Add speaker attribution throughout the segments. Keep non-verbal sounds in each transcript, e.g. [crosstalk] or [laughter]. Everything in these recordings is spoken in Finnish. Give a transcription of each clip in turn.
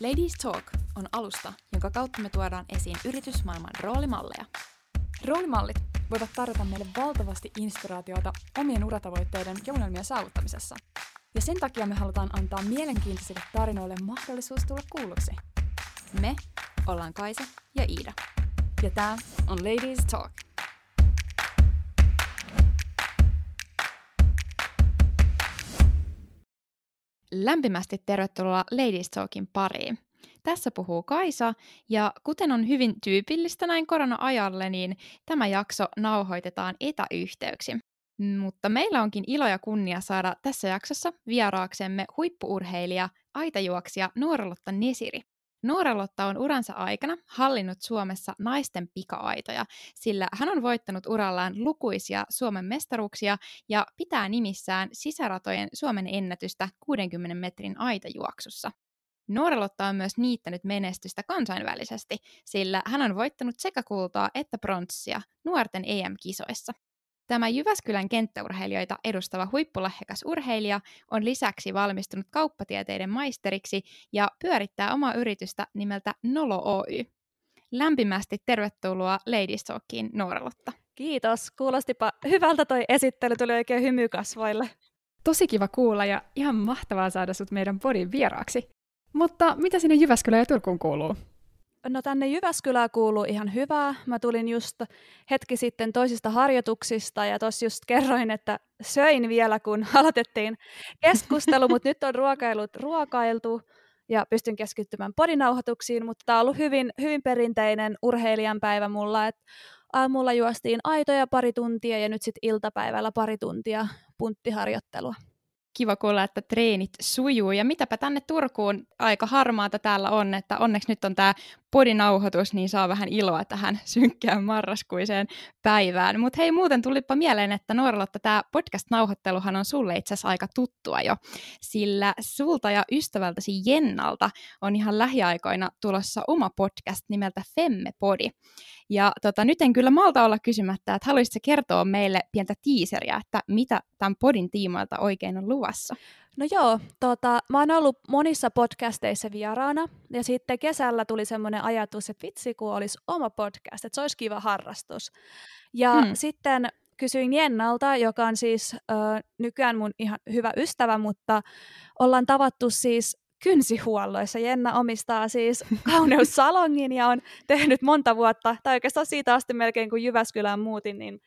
Speaker 1: Ladies Talk on alusta, jonka kautta me tuodaan esiin yritysmaailman roolimalleja.
Speaker 2: Roolimallit voivat tarjota meille valtavasti inspiraatiota omien uratavoitteiden ja unelmien saavuttamisessa. Ja sen takia me halutaan antaa mielenkiintoisille tarinoille mahdollisuus tulla kuulluksi.
Speaker 1: Me ollaan Kaisa ja Iida.
Speaker 2: Ja tämä on Ladies Talk.
Speaker 1: Lämpimästi tervetuloa Ladies Talkin pariin. Tässä puhuu Kaisa, ja kuten on hyvin tyypillistä näin korona-ajalle, niin tämä jakso nauhoitetaan etäyhteyksin. Mutta meillä onkin ilo ja kunnia saada tässä jaksossa vieraaksemme huippuurheilija, aitajuoksija Nuoralotta Nesiri. Nuoralotta on uransa aikana hallinnut Suomessa naisten pika-aitoja, sillä hän on voittanut urallaan lukuisia Suomen mestaruuksia ja pitää nimissään sisäratojen Suomen ennätystä 60 metrin aitajuoksussa. Nuoralotta on myös niittänyt menestystä kansainvälisesti, sillä hän on voittanut sekä kultaa että pronssia nuorten EM-kisoissa. Tämä Jyväskylän kenttäurheilijoita edustava huippulahjakas urheilija on lisäksi valmistunut kauppatieteiden maisteriksi ja pyörittää omaa yritystä nimeltä Nolo Oy. Lämpimästi tervetuloa Ladies Talkiin Nooralotta.
Speaker 3: Kiitos. Kuulostipa hyvältä toi esittely, tuli oikein hymy kasvoille.
Speaker 2: Tosi kiva kuulla ja ihan mahtavaa saada sut meidän podin vieraaksi. Mutta mitä sinne Jyväskylään ja Turkuun kuuluu?
Speaker 3: No tänne Jyväskylään kuuluu ihan hyvää. Mä tulin just hetki sitten toisista harjoituksista ja tuossa just kerroin, että söin vielä, kun [laughs] aloitettiin keskustelu, mutta nyt on ruokailut ruokailtu ja pystyn keskittymään podinauhoituksiin, mutta tämä on ollut hyvin, hyvin perinteinen urheilijan päivä mulla, että aamulla juostiin aitoja pari tuntia ja nyt sitten iltapäivällä pari tuntia punttiharjoittelua
Speaker 1: kiva kuulla, että treenit sujuu. Ja mitäpä tänne Turkuun aika harmaata täällä on, että onneksi nyt on tämä podinauhoitus, niin saa vähän iloa tähän [laughs] synkkään marraskuiseen päivään. Mutta hei, muuten tulipa mieleen, että Nuoralotta tämä podcast-nauhoitteluhan on sulle itse asiassa aika tuttua jo, sillä sulta ja ystävältäsi Jennalta on ihan lähiaikoina tulossa oma podcast nimeltä Femme Podi. Ja tota, nyt en kyllä malta olla kysymättä, että haluaisitko kertoa meille pientä tiiseriä, että mitä tämän podin tiimoilta oikein on luvassa?
Speaker 3: No joo, tota, mä oon ollut monissa podcasteissa vieraana, ja sitten kesällä tuli semmoinen ajatus, että vitsi kun olisi oma podcast, että se olisi kiva harrastus. Ja hmm. sitten kysyin Jennalta, joka on siis ö, nykyään mun ihan hyvä ystävä, mutta ollaan tavattu siis kynsihuolloissa. Jenna omistaa siis kauneussalongin ja on tehnyt monta vuotta, tai oikeastaan siitä asti melkein kun Jyväskylään muutin, niin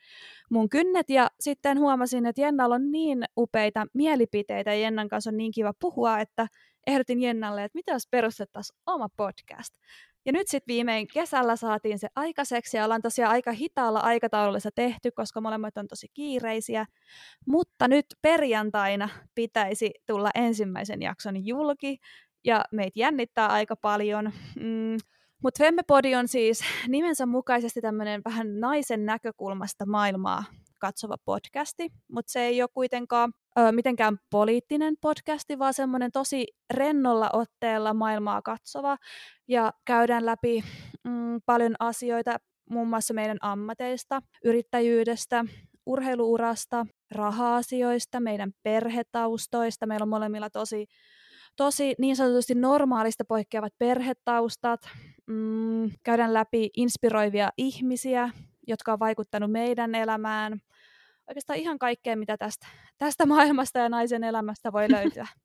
Speaker 3: mun kynnet. Ja sitten huomasin, että Jennalla on niin upeita mielipiteitä ja Jennan kanssa on niin kiva puhua, että ehdotin Jennalle, että mitä jos perustettaisiin oma podcast. Ja nyt sitten viimein kesällä saatiin se aikaiseksi ja ollaan tosiaan aika hitaalla aikataululla tehty, koska molemmat on tosi kiireisiä. Mutta nyt perjantaina pitäisi tulla ensimmäisen jakson julki ja meitä jännittää aika paljon. Mm, mutta Femmepodi on siis nimensä mukaisesti tämmöinen vähän naisen näkökulmasta maailmaa katsova podcasti, mutta se ei ole kuitenkaan ö, mitenkään poliittinen podcasti, vaan semmoinen tosi rennolla otteella maailmaa katsova ja käydään läpi mm, paljon asioita muun muassa meidän ammateista, yrittäjyydestä, urheiluurasta, raha-asioista, meidän perhetaustoista. Meillä on molemmilla tosi, tosi niin sanotusti normaalista poikkeavat perhetaustat. Mm, käydään läpi inspiroivia ihmisiä, jotka on vaikuttanut meidän elämään. Oikeastaan ihan kaikkea, mitä tästä, tästä maailmasta ja naisen elämästä voi löytyä. [laughs]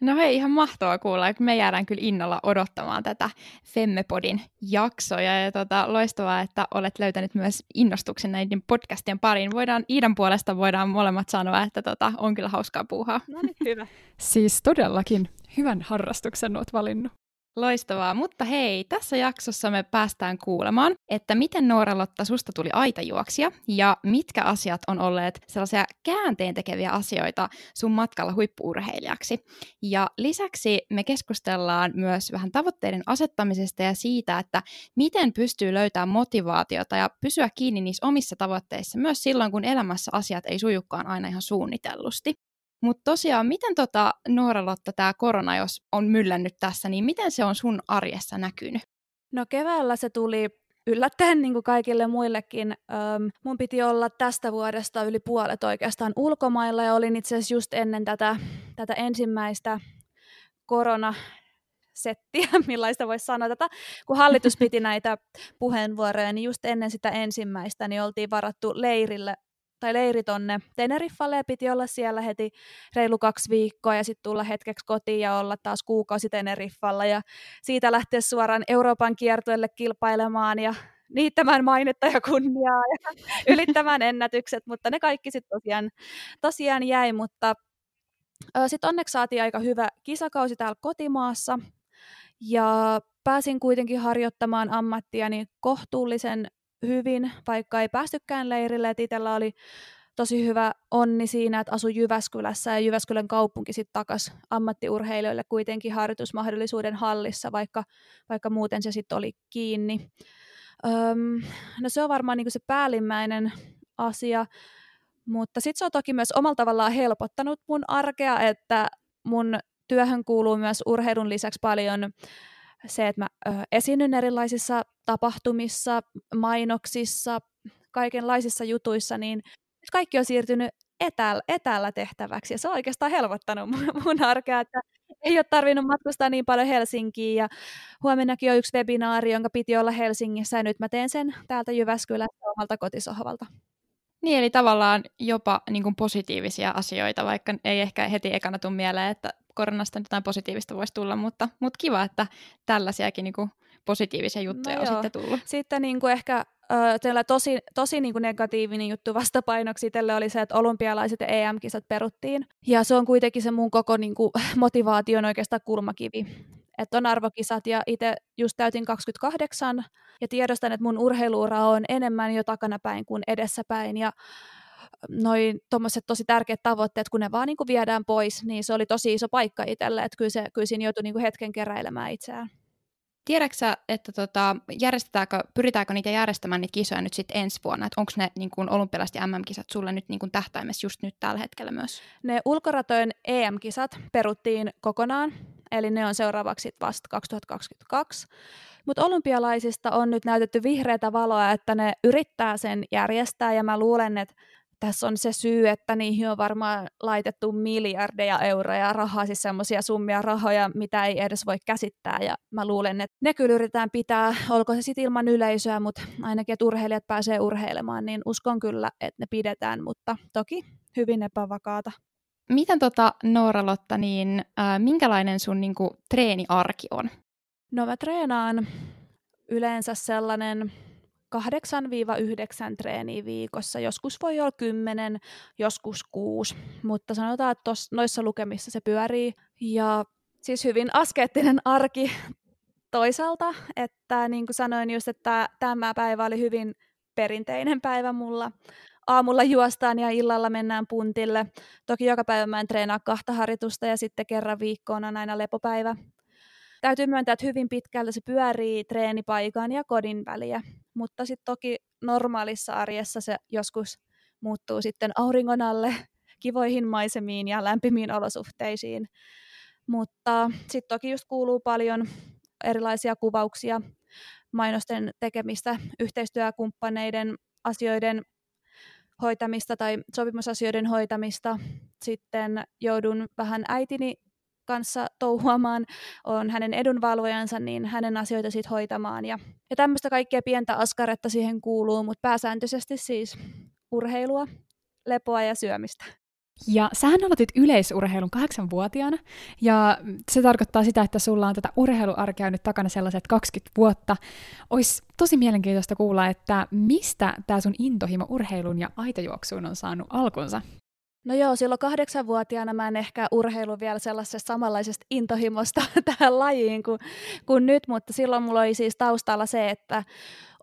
Speaker 1: No hei, ihan mahtavaa kuulla. Me jäädään kyllä innolla odottamaan tätä Femmepodin jaksoja. Ja tota, loistavaa, että olet löytänyt myös innostuksen näiden podcastien pariin. Voidaan, Iidan puolesta voidaan molemmat sanoa, että tota, on kyllä hauskaa puuhaa.
Speaker 3: No niin, hyvä. [laughs]
Speaker 2: siis todellakin hyvän harrastuksen olet valinnut.
Speaker 1: Loistavaa, mutta hei, tässä jaksossa me päästään kuulemaan, että miten Noora-Lotta susta tuli aitajuoksia ja mitkä asiat on olleet sellaisia käänteen tekeviä asioita sun matkalla huippuurheilijaksi. Ja lisäksi me keskustellaan myös vähän tavoitteiden asettamisesta ja siitä, että miten pystyy löytämään motivaatiota ja pysyä kiinni niissä omissa tavoitteissa myös silloin, kun elämässä asiat ei sujukaan aina ihan suunnitellusti. Mutta tosiaan, miten tota, Noora-Lotta tämä korona, jos on myllännyt tässä, niin miten se on sun arjessa näkynyt?
Speaker 3: No keväällä se tuli yllättäen niin kuin kaikille muillekin. Öm, mun piti olla tästä vuodesta yli puolet oikeastaan ulkomailla ja olin itse asiassa just ennen tätä, tätä ensimmäistä korona settiä, [laughs] millaista voisi sanoa tätä. Kun hallitus piti [laughs] näitä puheenvuoroja, niin just ennen sitä ensimmäistä niin oltiin varattu leirille tai leiri tonne Teneriffalle ja piti olla siellä heti reilu kaksi viikkoa ja sitten tulla hetkeksi kotiin ja olla taas kuukausi Teneriffalla ja siitä lähteä suoraan Euroopan kiertueelle kilpailemaan ja niittämään mainetta ja kunniaa ja [laughs] ylittämään ennätykset, mutta ne kaikki sitten tosiaan, tosiaan jäi, mutta sitten onneksi saatiin aika hyvä kisakausi täällä kotimaassa ja pääsin kuitenkin harjoittamaan ammattiani kohtuullisen hyvin, vaikka ei päästykään leirille, että itsellä oli tosi hyvä onni siinä, että asui Jyväskylässä ja Jyväskylän kaupunki sitten takas ammattiurheilijoille kuitenkin harjoitusmahdollisuuden hallissa, vaikka, vaikka muuten se sitten oli kiinni. Öm, no se on varmaan niinku se päällimmäinen asia, mutta sitten se on toki myös omalla tavallaan helpottanut mun arkea, että mun työhön kuuluu myös urheilun lisäksi paljon se, että mä esiinnyn erilaisissa tapahtumissa, mainoksissa, kaikenlaisissa jutuissa, niin kaikki on siirtynyt etäällä, etäällä tehtäväksi ja se on oikeastaan helpottanut mun, mun arkea, että ei ole tarvinnut matkustaa niin paljon Helsinkiin ja huomennakin on yksi webinaari, jonka piti olla Helsingissä ja nyt mä teen sen täältä Jyväskylästä omalta kotisohvalta.
Speaker 1: Niin, eli tavallaan jopa niin kuin positiivisia asioita, vaikka ei ehkä heti ekana tule mieleen, että koronasta jotain positiivista voisi tulla, mutta, mutta kiva, että tällaisiakin niin kuin positiivisia juttuja no on joo. sitten tullut.
Speaker 3: Sitten niin kuin ehkä äh, tosi, tosi niin kuin negatiivinen juttu vastapainoksi itselle oli se, että olympialaiset ja EM-kisat peruttiin. Ja se on kuitenkin se mun koko niin kuin, [laughs] motivaation oikeastaan kulmakivi. Että on arvokisat ja itse just täytin 28 ja tiedostan, että mun urheiluura on enemmän jo takanapäin kuin edessäpäin. Ja noin tuommoiset tosi tärkeät tavoitteet, kun ne vaan niin kuin viedään pois, niin se oli tosi iso paikka itselle, että kyllä, se, kyllä siinä joutui niin kuin hetken keräilemään itseään.
Speaker 1: Tiedätkö että tota, järjestetäänkö, pyritäänkö niitä järjestämään niitä kisoja nyt sitten ensi vuonna? Että onko ne niin kuin olympialaiset ja MM-kisat sulle nyt niin kuin tähtäimessä just nyt tällä hetkellä myös?
Speaker 3: Ne ulkoratojen EM-kisat peruttiin kokonaan, eli ne on seuraavaksi vasta 2022. Mutta olympialaisista on nyt näytetty vihreätä valoa, että ne yrittää sen järjestää, ja mä luulen, että tässä on se syy, että niihin on varmaan laitettu miljardeja euroja rahaa, siis semmoisia summia rahoja, mitä ei edes voi käsittää. Ja mä luulen, että ne kyllä yritetään pitää, olko se sitten ilman yleisöä, mutta ainakin, että urheilijat pääsee urheilemaan, niin uskon kyllä, että ne pidetään, mutta toki hyvin epävakaata.
Speaker 1: Miten tota, Noora Lotta, niin äh, minkälainen sun niinku, treeniarki on?
Speaker 3: No mä treenaan yleensä sellainen 8-9 treeniä viikossa. Joskus voi olla 10, joskus 6, mutta sanotaan, että tos, noissa lukemissa se pyörii. Ja siis hyvin askeettinen arki toisaalta, että niin kuin sanoin just, että tämä päivä oli hyvin perinteinen päivä mulla. Aamulla juostaan ja illalla mennään puntille. Toki joka päivä mä en treenaa kahta harjoitusta ja sitten kerran viikkoon on aina lepopäivä. Täytyy myöntää, että hyvin pitkältä se pyörii treenipaikan ja kodin väliä mutta sitten toki normaalissa arjessa se joskus muuttuu sitten auringon alle [laughs] kivoihin maisemiin ja lämpimiin olosuhteisiin. Mutta sitten toki just kuuluu paljon erilaisia kuvauksia, mainosten tekemistä, yhteistyökumppaneiden asioiden hoitamista tai sopimusasioiden hoitamista. Sitten joudun vähän äitini kanssa touhuamaan, on hänen edunvalvojansa, niin hänen asioita sitten hoitamaan. Ja, ja tämmöistä kaikkea pientä askaretta siihen kuuluu, mutta pääsääntöisesti siis urheilua, lepoa ja syömistä.
Speaker 2: Ja sähän aloitit yleisurheilun kahdeksanvuotiaana, ja se tarkoittaa sitä, että sulla on tätä urheiluarkea nyt takana sellaiset 20 vuotta. Olisi tosi mielenkiintoista kuulla, että mistä tämä sun intohimo urheilun ja aitojuoksuun on saanut alkunsa?
Speaker 3: No joo, silloin kahdeksanvuotiaana mä en ehkä urheilu vielä sellaisesta samanlaisesta intohimosta [laughs] tähän lajiin kuin, kuin nyt, mutta silloin mulla oli siis taustalla se, että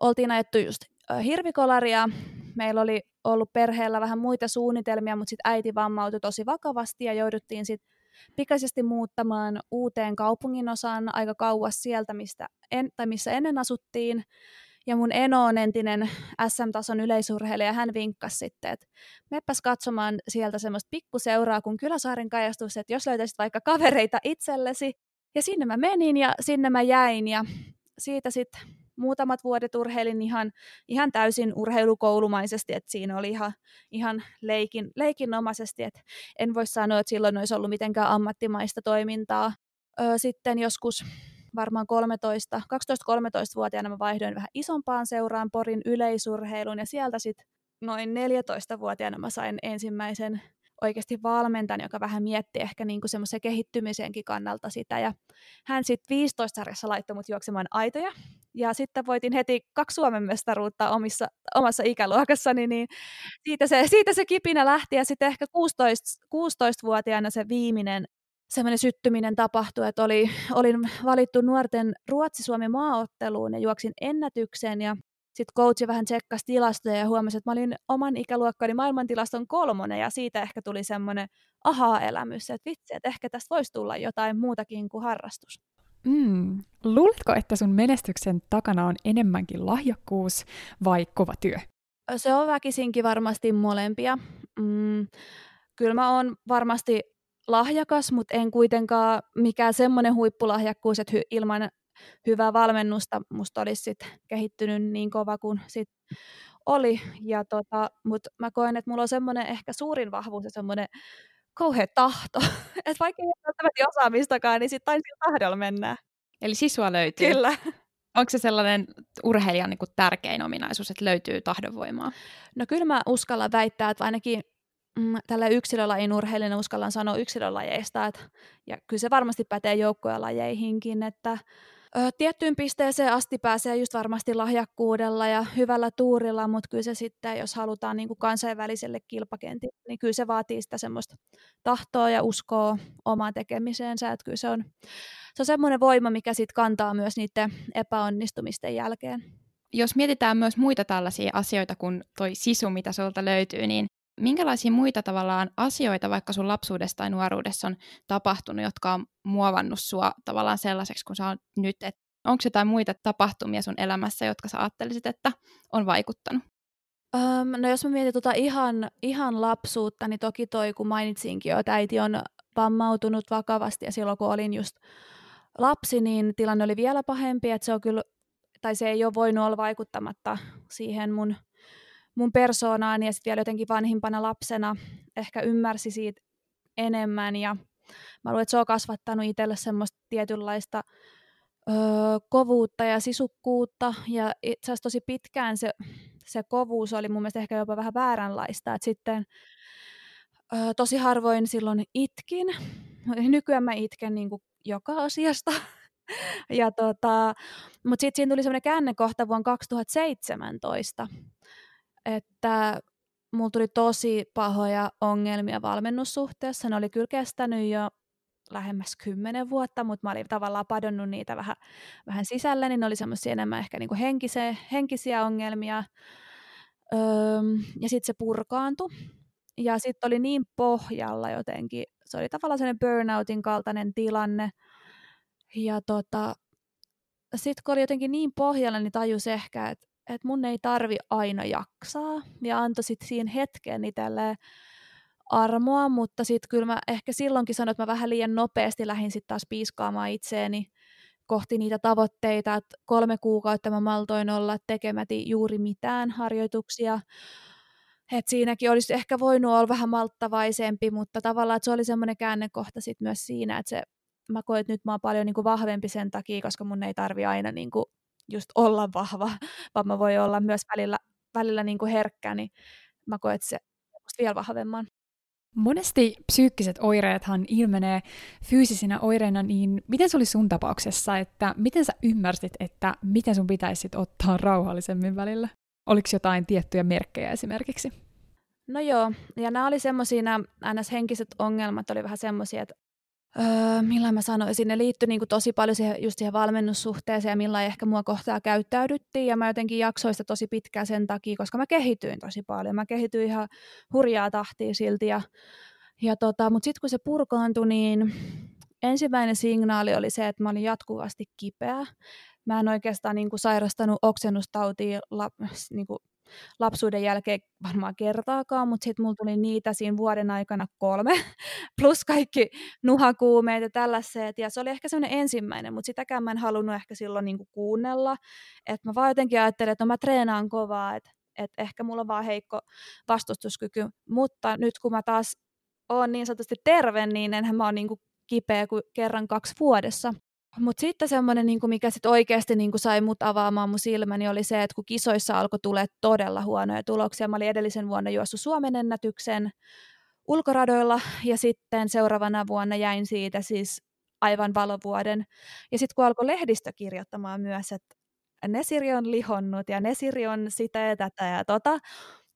Speaker 3: oltiin ajettu just hirvikolaria, meillä oli ollut perheellä vähän muita suunnitelmia, mutta sitten äiti vammautui tosi vakavasti ja jouduttiin sitten pikaisesti muuttamaan uuteen kaupungin osaan aika kauas sieltä, mistä en, tai missä ennen asuttiin. Ja mun eno on entinen SM-tason yleisurheilija, hän vinkkasi sitten, että meppäs katsomaan sieltä semmoista pikkuseuraa kuin Kyläsaaren kajastus, että jos löytäisit vaikka kavereita itsellesi. Ja sinne mä menin ja sinne mä jäin ja siitä sitten muutamat vuodet urheilin ihan, ihan täysin urheilukoulumaisesti, että siinä oli ihan, ihan leikin, leikinomaisesti, että en voi sanoa, että silloin olisi ollut mitenkään ammattimaista toimintaa. Öö, sitten joskus varmaan 13, 12-13-vuotiaana mä vaihdoin vähän isompaan seuraan Porin yleisurheilun ja sieltä sitten noin 14-vuotiaana mä sain ensimmäisen oikeasti valmentajan, joka vähän mietti ehkä niin kuin semmoisen kehittymisenkin kannalta sitä. Ja hän sitten 15-sarjassa laittoi mut juoksemaan aitoja. Ja sitten voitin heti kaksi Suomen mestaruutta omissa, omassa ikäluokassani, niin siitä se, siitä se kipinä lähti. Ja sitten ehkä 16, 16-vuotiaana se viimeinen semmoinen syttyminen tapahtui, että oli, olin valittu nuorten Ruotsi-Suomi maaotteluun ja juoksin ennätyksen ja sitten coachi vähän tsekkasi tilastoja ja huomasi, että mä olin oman ikäluokkani maailmantilaston kolmonen ja siitä ehkä tuli semmoinen aha-elämys, että vitsi, että ehkä tästä voisi tulla jotain muutakin kuin harrastus.
Speaker 2: Mm. Luuletko, että sun menestyksen takana on enemmänkin lahjakkuus vai kova työ?
Speaker 3: Se on väkisinkin varmasti molempia. Mm. Kyllä mä oon varmasti lahjakas, mutta en kuitenkaan mikään semmoinen huippulahjakkuus, että hy- ilman hyvää valmennusta musta olisi sit kehittynyt niin kova kuin sit oli. Ja tota, Mutta mä koen, että mulla on semmoinen ehkä suurin vahvuus ja semmoinen kauhea tahto. [laughs] että vaikka ei välttämättä osaamistakaan, niin sitten sillä tahdolla mennään.
Speaker 1: Eli sisua löytyy.
Speaker 3: Kyllä.
Speaker 1: Onko se sellainen urheilijan niin tärkein ominaisuus, että löytyy tahdonvoimaa?
Speaker 3: No kyllä mä uskallan väittää, että ainakin mm, tällä yksilölajin urheilijana uskallan sanoa yksilölajeista, että, ja kyllä se varmasti pätee joukkueelajeihinkin, että ö, tiettyyn pisteeseen asti pääsee just varmasti lahjakkuudella ja hyvällä tuurilla, mutta kyllä se sitten, jos halutaan niin kuin kansainväliselle kilpakentille, niin kyllä se vaatii sitä semmoista tahtoa ja uskoa omaan tekemiseensä, että kyllä se on, se on semmoinen voima, mikä sitten kantaa myös niiden epäonnistumisten jälkeen.
Speaker 1: Jos mietitään myös muita tällaisia asioita kuin toi sisu, mitä sulta löytyy, niin minkälaisia muita tavallaan asioita vaikka sun lapsuudessa tai nuoruudessa on tapahtunut, jotka on muovannut sua tavallaan sellaiseksi kuin sä oot nyt? Et onko jotain muita tapahtumia sun elämässä, jotka sä ajattelisit, että on vaikuttanut?
Speaker 3: Um, no jos mä mietin tota ihan, ihan lapsuutta, niin toki toi, kun mainitsinkin jo, että äiti on vammautunut vakavasti ja silloin kun olin just lapsi, niin tilanne oli vielä pahempi, että se on kyllä, tai se ei ole voinut olla vaikuttamatta siihen mun mun persoonaan ja sitten vielä jotenkin vanhimpana lapsena ehkä ymmärsi siitä enemmän ja mä luulen, että se on kasvattanut itselle semmoista tietynlaista öö, kovuutta ja sisukkuutta. Ja itse asiassa tosi pitkään se, se kovuus oli mun mielestä ehkä jopa vähän vääränlaista, että sitten öö, tosi harvoin silloin itkin, nykyään mä itken niin kuin joka asiasta, ja tota, mutta sitten siinä tuli semmoinen käännekohta vuonna 2017, että mulla tuli tosi pahoja ongelmia valmennussuhteessa. Ne oli kyllä kestänyt jo lähemmäs kymmenen vuotta, mutta mä olin tavallaan padonnut niitä vähän, vähän sisälle, niin ne oli semmoisia enemmän ehkä niinku henkise, henkisiä ongelmia. Öö, ja sitten se purkaantui. Ja sitten oli niin pohjalla jotenkin, se oli tavallaan sellainen burnoutin kaltainen tilanne. Ja tota, sitten kun oli jotenkin niin pohjalla, niin tajus ehkä, että että mun ei tarvi aina jaksaa ja antoi sitten siinä hetken itselleen armoa, mutta sitten kyllä mä ehkä silloinkin sanoin, että mä vähän liian nopeasti lähdin sitten taas piiskaamaan itseeni kohti niitä tavoitteita, että kolme kuukautta mä maltoin olla tekemäti juuri mitään harjoituksia, että siinäkin olisi ehkä voinut olla vähän malttavaisempi, mutta tavallaan se oli semmoinen käännekohta sitten myös siinä, että se, mä koen, että nyt mä oon paljon niin kuin vahvempi sen takia, koska mun ei tarvi aina niin kuin just olla vahva, [laughs] vaan mä voi olla myös välillä, välillä niin kuin herkkä, niin mä koen, että se vielä vahvemman.
Speaker 2: Monesti psyykkiset oireethan ilmenee fyysisinä oireina, niin miten se oli sun tapauksessa, että miten sä ymmärsit, että miten sun pitäisi ottaa rauhallisemmin välillä? Oliko jotain tiettyjä merkkejä esimerkiksi?
Speaker 3: No joo, ja nämä oli semmoisia, nämä henkiset ongelmat oli vähän semmoisia, että öö, millä mä sanoisin, ne liittyi niin tosi paljon siihen, just siihen valmennussuhteeseen ja millä ehkä mua kohtaa käyttäydyttiin ja mä jotenkin jaksoin sitä tosi pitkään sen takia, koska mä kehityin tosi paljon. Mä kehityin ihan hurjaa tahtia silti ja, ja tota, mutta sitten kun se purkaantui, niin ensimmäinen signaali oli se, että mä olin jatkuvasti kipeä. Mä en oikeastaan niin kuin sairastanut oksennustautia niin kuin lapsuuden jälkeen varmaan kertaakaan, mutta sitten mulla tuli niitä siinä vuoden aikana kolme, [laughs] plus kaikki nuhakuumeet ja tällaiset, ja se oli ehkä semmoinen ensimmäinen, mutta sitäkään mä en halunnut ehkä silloin niinku kuunnella, että mä vaan jotenkin ajattelin, että no mä treenaan kovaa, että et ehkä mulla on vaan heikko vastustuskyky, mutta nyt kun mä taas oon niin sanotusti terve, niin enhän mä oon niinku kipeä kuin kerran kaksi vuodessa. Mutta sitten semmoinen, niin mikä sit oikeasti niin sai mut avaamaan mun silmäni, oli se, että kun kisoissa alkoi tulee todella huonoja tuloksia. Mä olin edellisen vuonna juossut Suomen ennätyksen ulkoradoilla ja sitten seuraavana vuonna jäin siitä siis aivan valovuoden. Ja sitten kun alkoi lehdistö kirjoittamaan myös, että Nesiri on lihonnut ja Nesiri on sitä ja tätä ja tota,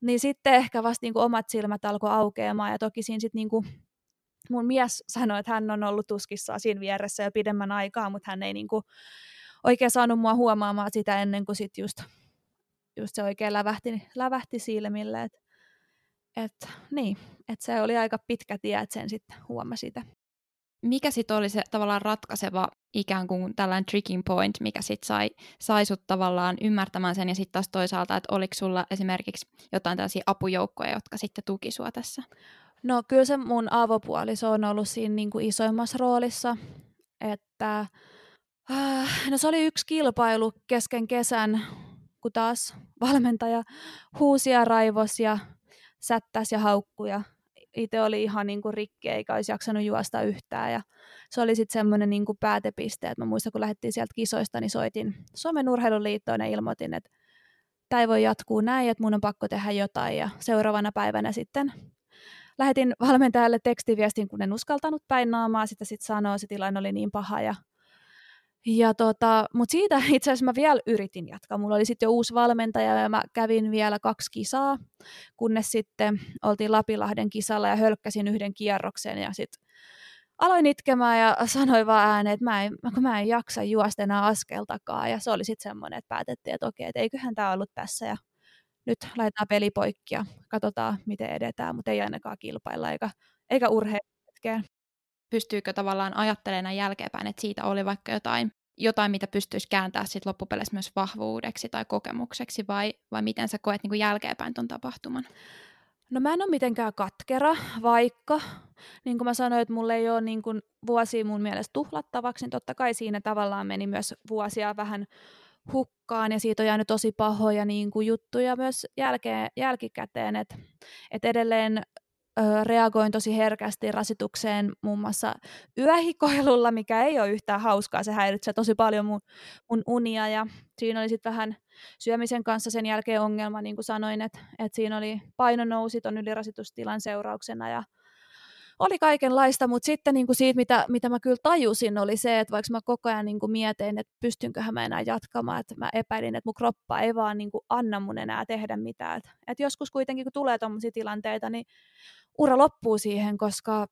Speaker 3: niin sitten ehkä vasta niin omat silmät alkoi aukeamaan ja toki siinä sitten niin mun mies sanoi, että hän on ollut tuskissaan siinä vieressä jo pidemmän aikaa, mutta hän ei niinku oikein saanut mua huomaamaan sitä ennen kuin sit just, just se oikein lävähti, lävähti silmille. Et, et, niin, et se oli aika pitkä tie, että sen sitten huomasi sitä.
Speaker 1: Mikä sitten oli se tavallaan ratkaiseva ikään kuin tällainen tricking point, mikä sitten sai, sai sut tavallaan ymmärtämään sen ja sitten taas toisaalta, että oliko sulla esimerkiksi jotain tällaisia apujoukkoja, jotka sitten tuki sua tässä?
Speaker 3: No kyllä se mun avopuoliso on ollut siinä niin kuin isoimmassa roolissa, että äh, no se oli yksi kilpailu kesken kesän, kun taas valmentaja huusi ja raivos ja sättäs ja haukkuja. Itse oli ihan niin kuin rikki, eikä olisi jaksanut juosta yhtään. Ja se oli sitten semmoinen niin kuin päätepiste, että mä muistan, kun lähdettiin sieltä kisoista, niin soitin Suomen urheiluliittoon ja ilmoitin, että tämä ei voi jatkuu näin, että mun on pakko tehdä jotain. Ja seuraavana päivänä sitten lähetin valmentajalle tekstiviestin, kun en uskaltanut päin naamaa sitä sitten sanoa, se tilanne oli niin paha. Ja, ja tota, Mutta siitä [laughs] itse asiassa mä vielä yritin jatkaa. Mulla oli sitten jo uusi valmentaja ja mä kävin vielä kaksi kisaa, kunnes sitten oltiin Lapilahden kisalla ja hölkkäsin yhden kierroksen ja sitten aloin itkemään ja sanoin vaan ääneen, että mä en, kun mä en jaksa juosta enää askeltakaan. Ja se oli sitten semmoinen, että päätettiin, että okei, että eiköhän tämä ollut tässä. Ja nyt laitetaan peli poikki ja katsotaan, miten edetään, mutta ei ainakaan kilpailla eikä, eikä urheilu
Speaker 1: Pystyykö tavallaan ajattelemaan jälkeenpäin, että siitä oli vaikka jotain, jotain mitä pystyisi kääntämään sit loppupeleissä myös vahvuudeksi tai kokemukseksi, vai, vai miten sä koet niin jälkeenpäin tuon tapahtuman?
Speaker 3: No mä en ole mitenkään katkera, vaikka niin kuin mä sanoin, että mulla ei ole niin kuin vuosia mun mielestä tuhlattavaksi, niin totta kai siinä tavallaan meni myös vuosia vähän hukkaan ja siitä on jäänyt tosi pahoja niin kuin juttuja myös jälkeen, jälkikäteen, että et edelleen ö, reagoin tosi herkästi rasitukseen muun muassa yöhikoilulla, mikä ei ole yhtään hauskaa, se häiritsee tosi paljon mun, mun unia ja siinä oli sitten vähän syömisen kanssa sen jälkeen ongelma, niin kuin sanoin, että, että siinä oli painonousi ton ylirasitustilan seurauksena ja oli kaikenlaista, mutta sitten niin kuin siitä, mitä, mitä mä kyllä tajusin, oli se, että vaikka mä koko ajan niin kuin mietin, että pystynköhän mä enää jatkamaan, että mä epäilin, että mun kroppa ei vaan niin kuin anna mun enää tehdä mitään. Että, että joskus kuitenkin, kun tulee tuommoisia tilanteita, niin ura loppuu siihen, koska,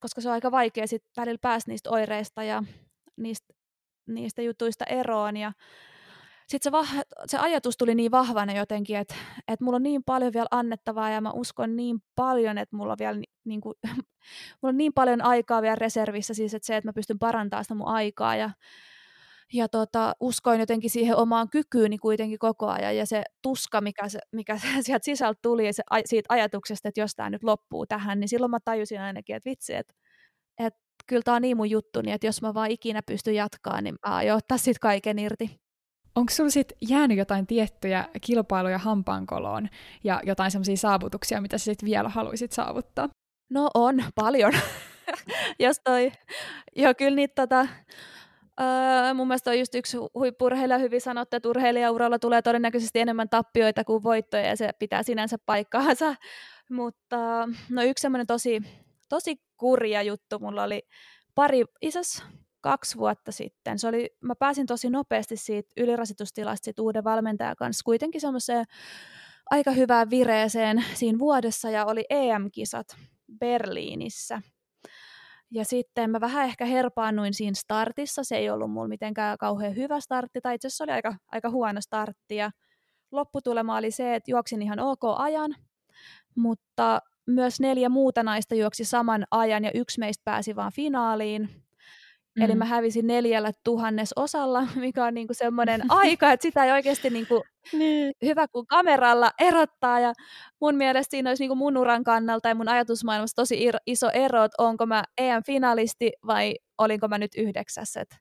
Speaker 3: koska se on aika vaikea sitten välillä päästä niistä oireista ja niistä, niistä jutuista eroon. Ja sitten se, vah- se ajatus tuli niin vahvana jotenkin, että, että mulla on niin paljon vielä annettavaa ja mä uskon niin paljon, että mulla on vielä niin kuin, [laughs] mulla on niin paljon aikaa vielä reservissä, siis että se, että mä pystyn parantamaan sitä mun aikaa ja, ja tota, uskoin jotenkin siihen omaan kykyyni kuitenkin koko ajan ja se tuska, mikä, se, mikä [laughs] sieltä sisältä tuli se, siitä ajatuksesta, että jos tämä nyt loppuu tähän, niin silloin mä tajusin ainakin, että vitsi, että, että kyllä tämä on niin mun juttu, niin että jos mä vaan ikinä pystyn jatkaa, niin mä aion ottaa siitä kaiken irti.
Speaker 2: Onko sinulla sitten jäänyt jotain tiettyjä kilpailuja hampaankoloon ja jotain sellaisia saavutuksia, mitä sä sit vielä haluaisit saavuttaa?
Speaker 3: No on, paljon. [laughs] Jos toi, joo kyllä niitä tota, öö, mun mielestä on just yksi huippurheilija hyvin sanottu, että urheilijauralla tulee todennäköisesti enemmän tappioita kuin voittoja ja se pitää sinänsä paikkaansa. Mutta no yksi semmoinen tosi, tosi kurja juttu mulla oli pari, isos kaksi vuotta sitten. Se oli, mä pääsin tosi nopeasti siitä ylirasitustilasta sit uuden valmentajan kanssa kuitenkin semmoiseen aika hyvään vireeseen siinä vuodessa ja oli EM-kisat Berliinissä. Ja sitten mä vähän ehkä herpaannuin siinä startissa. Se ei ollut mulla mitenkään kauhean hyvä startti, tai itse asiassa oli aika, aika huono startti. Ja lopputulema oli se, että juoksin ihan ok ajan, mutta myös neljä muuta naista juoksi saman ajan ja yksi meistä pääsi vaan finaaliin. Mm. Eli mä hävisin neljällä tuhannes osalla, [laughs] mikä on niinku semmoinen [laughs] aika, että sitä ei oikeasti niinku niin. hyvä kuin kameralla erottaa. Ja mun mielestä siinä olisi niinku mun uran kannalta ja mun ajatusmaailmassa tosi iso ero, että onko mä EM-finalisti vai olinko mä nyt yhdeksäs. Et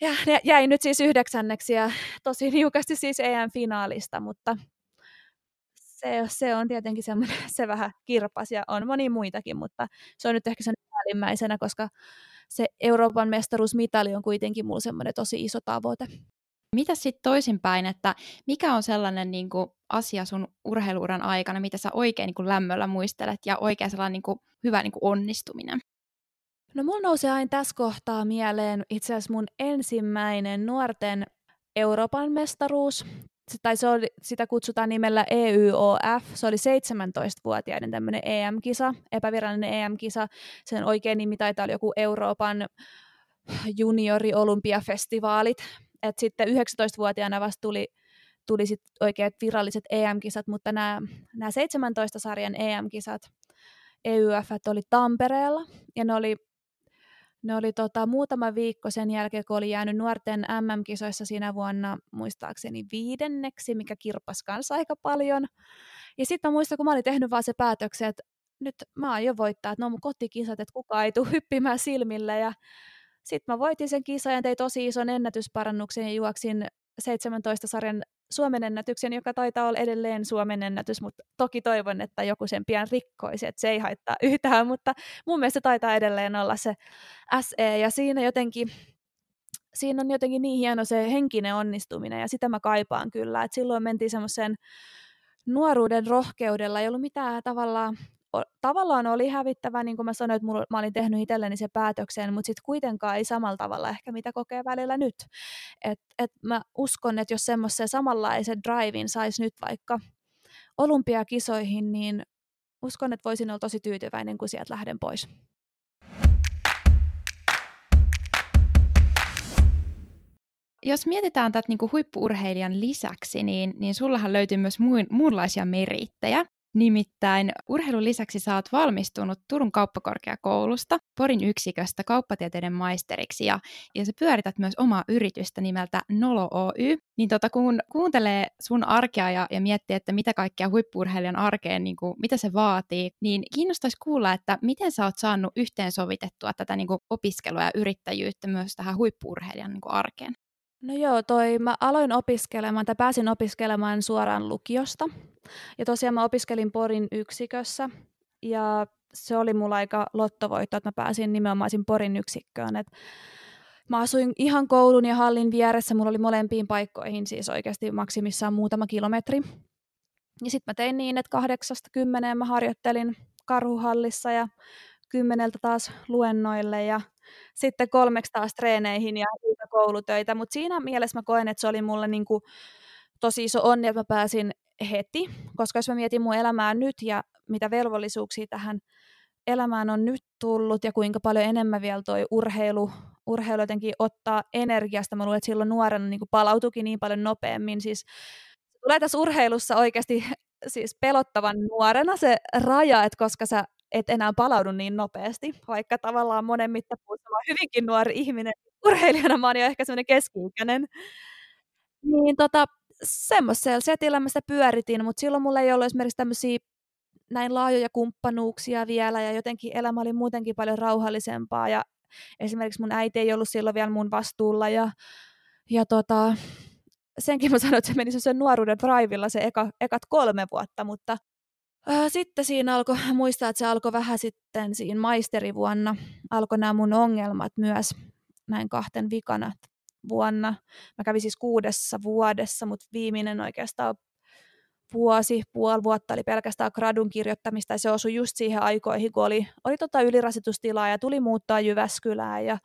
Speaker 3: ja jäi nyt siis yhdeksänneksi ja tosi niukasti siis EM-finaalista, mutta se, se on tietenkin semmoinen, [laughs] se vähän kirpas ja on moni muitakin, mutta se on nyt ehkä sen päällimmäisenä, koska se Euroopan mestaruusmitali on kuitenkin mulla semmoinen tosi iso tavoite.
Speaker 1: Mitä sitten toisinpäin, että mikä on sellainen niin kuin, asia sun urheiluuran aikana, mitä sä oikein niin kuin, lämmöllä muistelet ja oikein sellainen niin kuin, hyvä niin kuin, onnistuminen?
Speaker 3: No mulla nousee aina tässä kohtaa mieleen itse asiassa mun ensimmäinen nuorten Euroopan mestaruus. Tai se oli, sitä kutsutaan nimellä EYOF. Se oli 17-vuotiaiden tämmöinen EM-kisa, epävirallinen EM-kisa. Sen oikein nimi taitaa olla joku Euroopan juniori-olympiafestivaalit. Et sitten 19-vuotiaana vasta tuli, tuli sit oikeat viralliset EM-kisat, mutta nämä 17-sarjan EM-kisat, EYF oli Tampereella, ja ne oli ne oli tota, muutama viikko sen jälkeen, kun oli jäänyt nuorten MM-kisoissa siinä vuonna muistaakseni viidenneksi, mikä kirpas kanssa aika paljon. Ja sitten mä muistan, kun mä olin tehnyt vaan se päätöksen, että nyt mä aion voittaa, että ne on mun kotikisat, että kukaan ei tule [laughs] hyppimään silmille. Ja sitten mä voitin sen kisan ja tein tosi ison ennätysparannuksen ja juoksin 17 sarjan Suomen ennätyksen, joka taitaa olla edelleen Suomen ennätys, mutta toki toivon, että joku sen pian rikkoisi, että se ei haittaa [laughs] yhtään, mutta mun mielestä taitaa edelleen olla se SE, ja siinä jotenkin siinä on jotenkin niin hieno se henkinen onnistuminen, ja sitä mä kaipaan kyllä, että silloin mentiin semmoisen nuoruuden rohkeudella, ei ollut mitään tavallaan tavallaan oli hävittävä, niin kuin mä sanoin, että mä olin tehnyt itselleni sen päätöksen, mutta sitten kuitenkaan ei samalla tavalla ehkä mitä kokee välillä nyt. Et, et mä uskon, että jos semmoisen samanlaisen drivein saisi nyt vaikka olympiakisoihin, niin uskon, että voisin olla tosi tyytyväinen, kun sieltä lähden pois.
Speaker 1: Jos mietitään tätä niin huippuurheilijan lisäksi, niin, niin sullahan löytyy myös muunlaisia merittejä. Nimittäin urheilun lisäksi sä oot valmistunut Turun kauppakorkeakoulusta Porin yksiköstä kauppatieteiden maisteriksi ja, ja sä pyörität myös omaa yritystä nimeltä Nolo Oy. Niin tota, kun kuuntelee sun arkea ja, ja miettii, että mitä kaikkea huippuurheilijan arkeen, niin kuin, mitä se vaatii, niin kiinnostaisi kuulla, että miten sä oot saanut yhteensovitettua tätä niin kuin opiskelua ja yrittäjyyttä myös tähän huippuurheilijan niin arkeen.
Speaker 3: No joo, toi mä aloin opiskelemaan, tai pääsin opiskelemaan suoraan lukiosta. Ja tosiaan mä opiskelin Porin yksikössä, ja se oli mulla aika lottovoitto, että mä pääsin nimenomaan Porin yksikköön. Et mä asuin ihan koulun ja hallin vieressä, mulla oli molempiin paikkoihin siis oikeasti maksimissaan muutama kilometri. Ja sitten mä tein niin, että kahdeksasta kymmeneen mä harjoittelin karhuhallissa ja kymmeneltä taas luennoille ja sitten kolmeksi taas treeneihin ja koulutöitä, mutta siinä mielessä mä koen, että se oli mulle niin kuin tosi iso onni, että mä pääsin heti, koska jos mä mietin mun elämää nyt ja mitä velvollisuuksia tähän elämään on nyt tullut ja kuinka paljon enemmän vielä toi urheilu, urheilu jotenkin ottaa energiasta. Mä luulen, että silloin nuorena niin palautukin niin paljon nopeammin. Siis tulee tässä urheilussa oikeasti siis pelottavan nuorena se raja, että koska sä et enää palaudu niin nopeasti, vaikka tavallaan monen mittapuussa mä hyvinkin nuori ihminen. Urheilijana mä oon jo ehkä semmoinen keski-ikäinen. Niin tota, semmoisella setillä mä sitä pyöritin, mutta silloin mulla ei ollut esimerkiksi tämmöisiä näin laajoja kumppanuuksia vielä ja jotenkin elämä oli muutenkin paljon rauhallisempaa ja esimerkiksi mun äiti ei ollut silloin vielä mun vastuulla ja, ja tota, senkin mä sanoin, että se meni sen nuoruuden drivilla se eka, ekat kolme vuotta, mutta sitten siinä alkoi, [laughs] muistaa, että se alkoi vähän sitten siinä maisterivuonna, alkoi nämä mun ongelmat myös näin kahten vikana vuonna. Mä kävin siis kuudessa vuodessa, mutta viimeinen oikeastaan vuosi, puoli vuotta oli pelkästään gradun kirjoittamista ja se osui just siihen aikoihin, kun oli, oli tota ylirasitustilaa ja tuli muuttaa Jyväskylään ja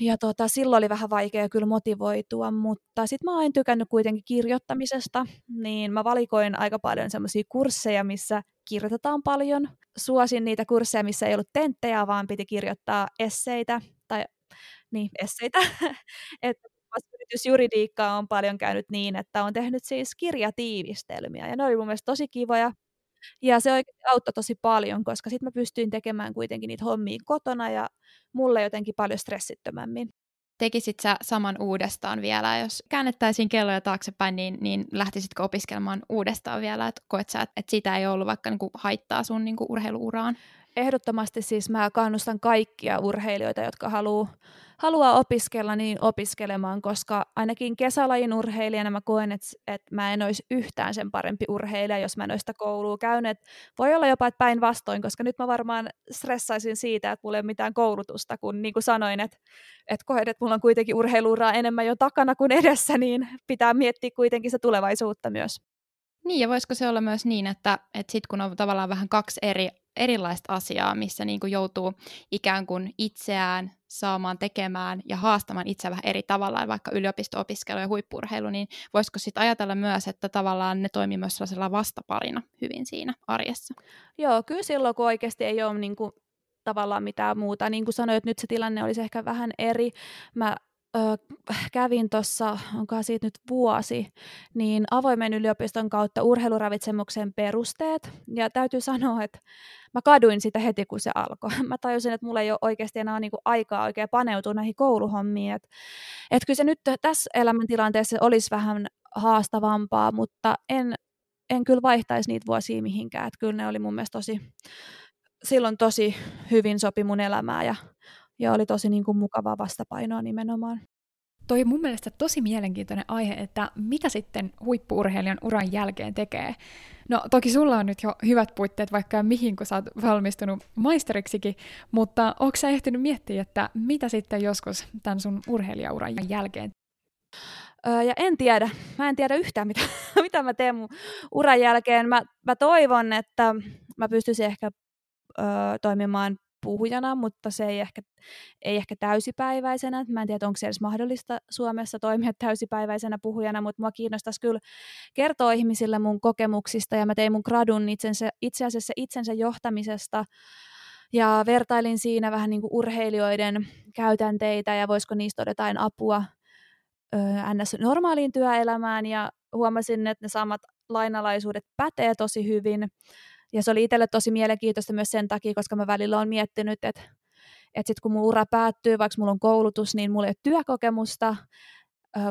Speaker 3: ja tota, silloin oli vähän vaikea kyllä motivoitua, mutta sitten mä oon tykännyt kuitenkin kirjoittamisesta, niin mä valikoin aika paljon semmoisia kursseja, missä kirjoitetaan paljon. Suosin niitä kursseja, missä ei ollut tenttejä, vaan piti kirjoittaa esseitä, tai niin, esseitä. [laughs] että yritysjuridiikkaa on paljon käynyt niin, että on tehnyt siis kirjatiivistelmiä, ja ne oli mun mielestä tosi kivoja. Ja se auttoi tosi paljon, koska sitten mä pystyin tekemään kuitenkin niitä hommia kotona ja mulle jotenkin paljon stressittömämmin.
Speaker 1: Tekisit sä saman uudestaan vielä, jos käännettäisiin kelloja taaksepäin, niin, niin lähtisitkö opiskelemaan uudestaan vielä, että koet sä, että siitä ei ollut vaikka niinku haittaa sun niinku urheiluuraan?
Speaker 3: Ehdottomasti siis mä kannustan kaikkia urheilijoita, jotka haluaa haluaa opiskella, niin opiskelemaan, koska ainakin kesälajin urheilijana mä koen, että, että mä en olisi yhtään sen parempi urheilija, jos mä en olisi sitä koulua käynyt. Voi olla jopa, että päinvastoin, koska nyt mä varmaan stressaisin siitä, että mulla ei ole mitään koulutusta, kun niin kuin sanoin, että, että koen, että mulla on kuitenkin urheiluuraa enemmän jo takana kuin edessä, niin pitää miettiä kuitenkin se tulevaisuutta myös.
Speaker 1: Niin, ja voisiko se olla myös niin, että, että sitten kun on tavallaan vähän kaksi eri erilaista asiaa, missä niin kuin joutuu ikään kuin itseään saamaan tekemään ja haastamaan itseä vähän eri tavalla, vaikka yliopisto-opiskelu ja huippurheilu, niin voisiko sitten ajatella myös, että tavallaan ne toimii myös sellaisella vastaparina hyvin siinä arjessa?
Speaker 3: Joo, kyllä silloin, kun oikeasti ei ole niin kuin, tavallaan mitään muuta. Niin kuin sanoit, nyt se tilanne olisi ehkä vähän eri. Mä ö, kävin tuossa, onkohan siitä nyt vuosi, niin avoimen yliopiston kautta urheiluravitsemuksen perusteet. Ja täytyy sanoa, että mä kaduin sitä heti, kun se alkoi. [laughs] Mä tajusin, että mulla ei ole oikeasti enää niinku aikaa oikein paneutua näihin kouluhommiin. Että et kyllä se nyt tässä elämäntilanteessa olisi vähän haastavampaa, mutta en, en kyllä vaihtaisi niitä vuosia mihinkään. Että kyllä ne oli mun mielestä tosi, silloin tosi hyvin sopi mun elämää ja, ja oli tosi niin kuin mukavaa vastapainoa nimenomaan.
Speaker 2: Toi mun mielestä tosi mielenkiintoinen aihe, että mitä sitten huippuurheilijan uran jälkeen tekee. No toki sulla on nyt jo hyvät puitteet vaikka mihin, kun sä oot valmistunut maisteriksikin, mutta onko sä ehtinyt miettiä, että mitä sitten joskus tämän sun urheilijauran jälkeen?
Speaker 3: Öö, ja en tiedä. Mä en tiedä yhtään, mitä, [laughs] mitä mä teen mun uran jälkeen. Mä, mä toivon, että mä pystyisin ehkä öö, toimimaan puhujana, mutta se ei ehkä, ei ehkä täysipäiväisenä. Mä en tiedä, onko se edes mahdollista Suomessa toimia täysipäiväisenä puhujana, mutta mua kiinnostaisi kyllä kertoa ihmisille mun kokemuksista ja mä tein mun gradun itsensä, itse asiassa itsensä johtamisesta ja vertailin siinä vähän niin kuin urheilijoiden käytänteitä ja voisiko niistä olla jotain apua ns. normaaliin työelämään ja huomasin, että ne samat lainalaisuudet pätee tosi hyvin ja se oli itselle tosi mielenkiintoista myös sen takia, koska mä välillä olen miettinyt, että, että sitten kun mun ura päättyy, vaikka mulla on koulutus, niin mulla ei ole työkokemusta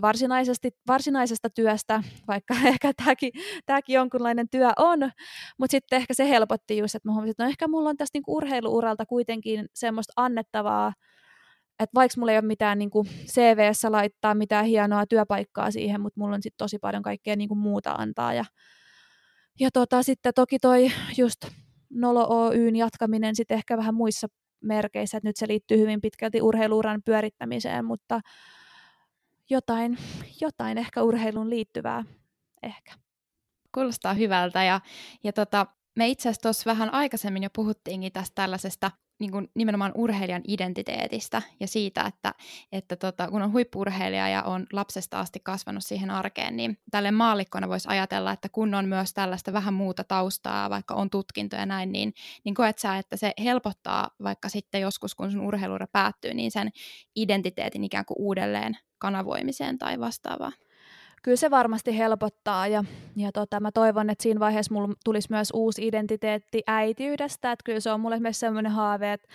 Speaker 3: varsinaisesti, varsinaisesta työstä, vaikka [laughs] ehkä tämäkin, tämäkin jonkunlainen työ on, mutta sitten ehkä se helpotti just, että mä huomasin, että no ehkä mulla on tästä niinku urheiluuralta kuitenkin semmoista annettavaa, että vaikka mulla ei ole mitään niin kuin CVssä laittaa mitään hienoa työpaikkaa siihen, mutta mulla on sitten tosi paljon kaikkea niin kuin muuta antaa ja ja tota, sitten toki toi just Nolo Oyn jatkaminen sitten ehkä vähän muissa merkeissä, että nyt se liittyy hyvin pitkälti urheiluuran pyörittämiseen, mutta jotain, jotain ehkä urheiluun liittyvää ehkä.
Speaker 1: Kuulostaa hyvältä ja, ja tota, me itse asiassa tuossa vähän aikaisemmin jo puhuttiinkin tästä tällaisesta niin kuin nimenomaan urheilijan identiteetistä ja siitä, että, että tota, kun on huippurheilija ja on lapsesta asti kasvanut siihen arkeen, niin tälle maallikkona voisi ajatella, että kun on myös tällaista vähän muuta taustaa, vaikka on tutkinto ja näin, niin, niin koet sä, että se helpottaa vaikka sitten joskus, kun sun urheiluura päättyy, niin sen identiteetin ikään kuin uudelleen kanavoimiseen tai vastaavaa?
Speaker 3: Kyllä se varmasti helpottaa ja, ja tota, mä toivon, että siinä vaiheessa mulla tulisi myös uusi identiteetti äitiydestä, että kyllä se on mulle myös sellainen haave, että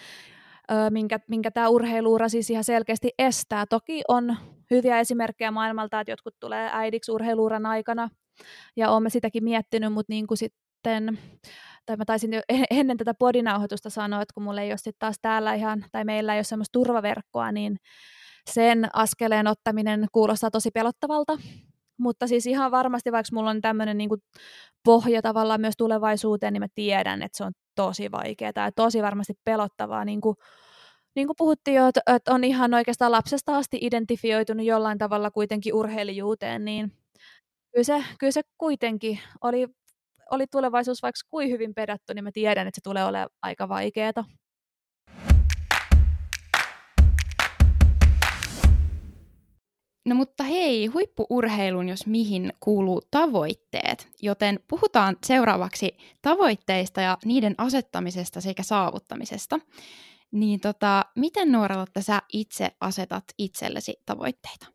Speaker 3: ö, minkä, minkä tämä urheiluura siis ihan selkeästi estää. Toki on hyviä esimerkkejä maailmalta, että jotkut tulee äidiksi urheiluuran aikana ja olemme sitäkin miettinyt, mutta niin kuin sitten tai mä taisin jo ennen tätä podinauhoitusta sanoa, että kun mulla ei ole sitten taas täällä ihan, tai meillä ei ole semmoista turvaverkkoa, niin sen askeleen ottaminen kuulostaa tosi pelottavalta, mutta siis ihan varmasti, vaikka mulla on tämmöinen niin pohja tavallaan myös tulevaisuuteen, niin mä tiedän, että se on tosi vaikeaa ja tosi varmasti pelottavaa. Niin kuin, niin kuin puhuttiin jo, että on ihan oikeastaan lapsesta asti identifioitunut jollain tavalla kuitenkin urheilijuuteen, niin kyllä se, kyllä se kuitenkin oli, oli tulevaisuus vaikka kuin hyvin pedattu, niin mä tiedän, että se tulee olemaan aika vaikeaa.
Speaker 1: No mutta hei, huippuurheilun jos mihin kuuluu tavoitteet, joten puhutaan seuraavaksi tavoitteista ja niiden asettamisesta sekä saavuttamisesta. Niin tota, miten Nuoralotta sä itse asetat itsellesi tavoitteita?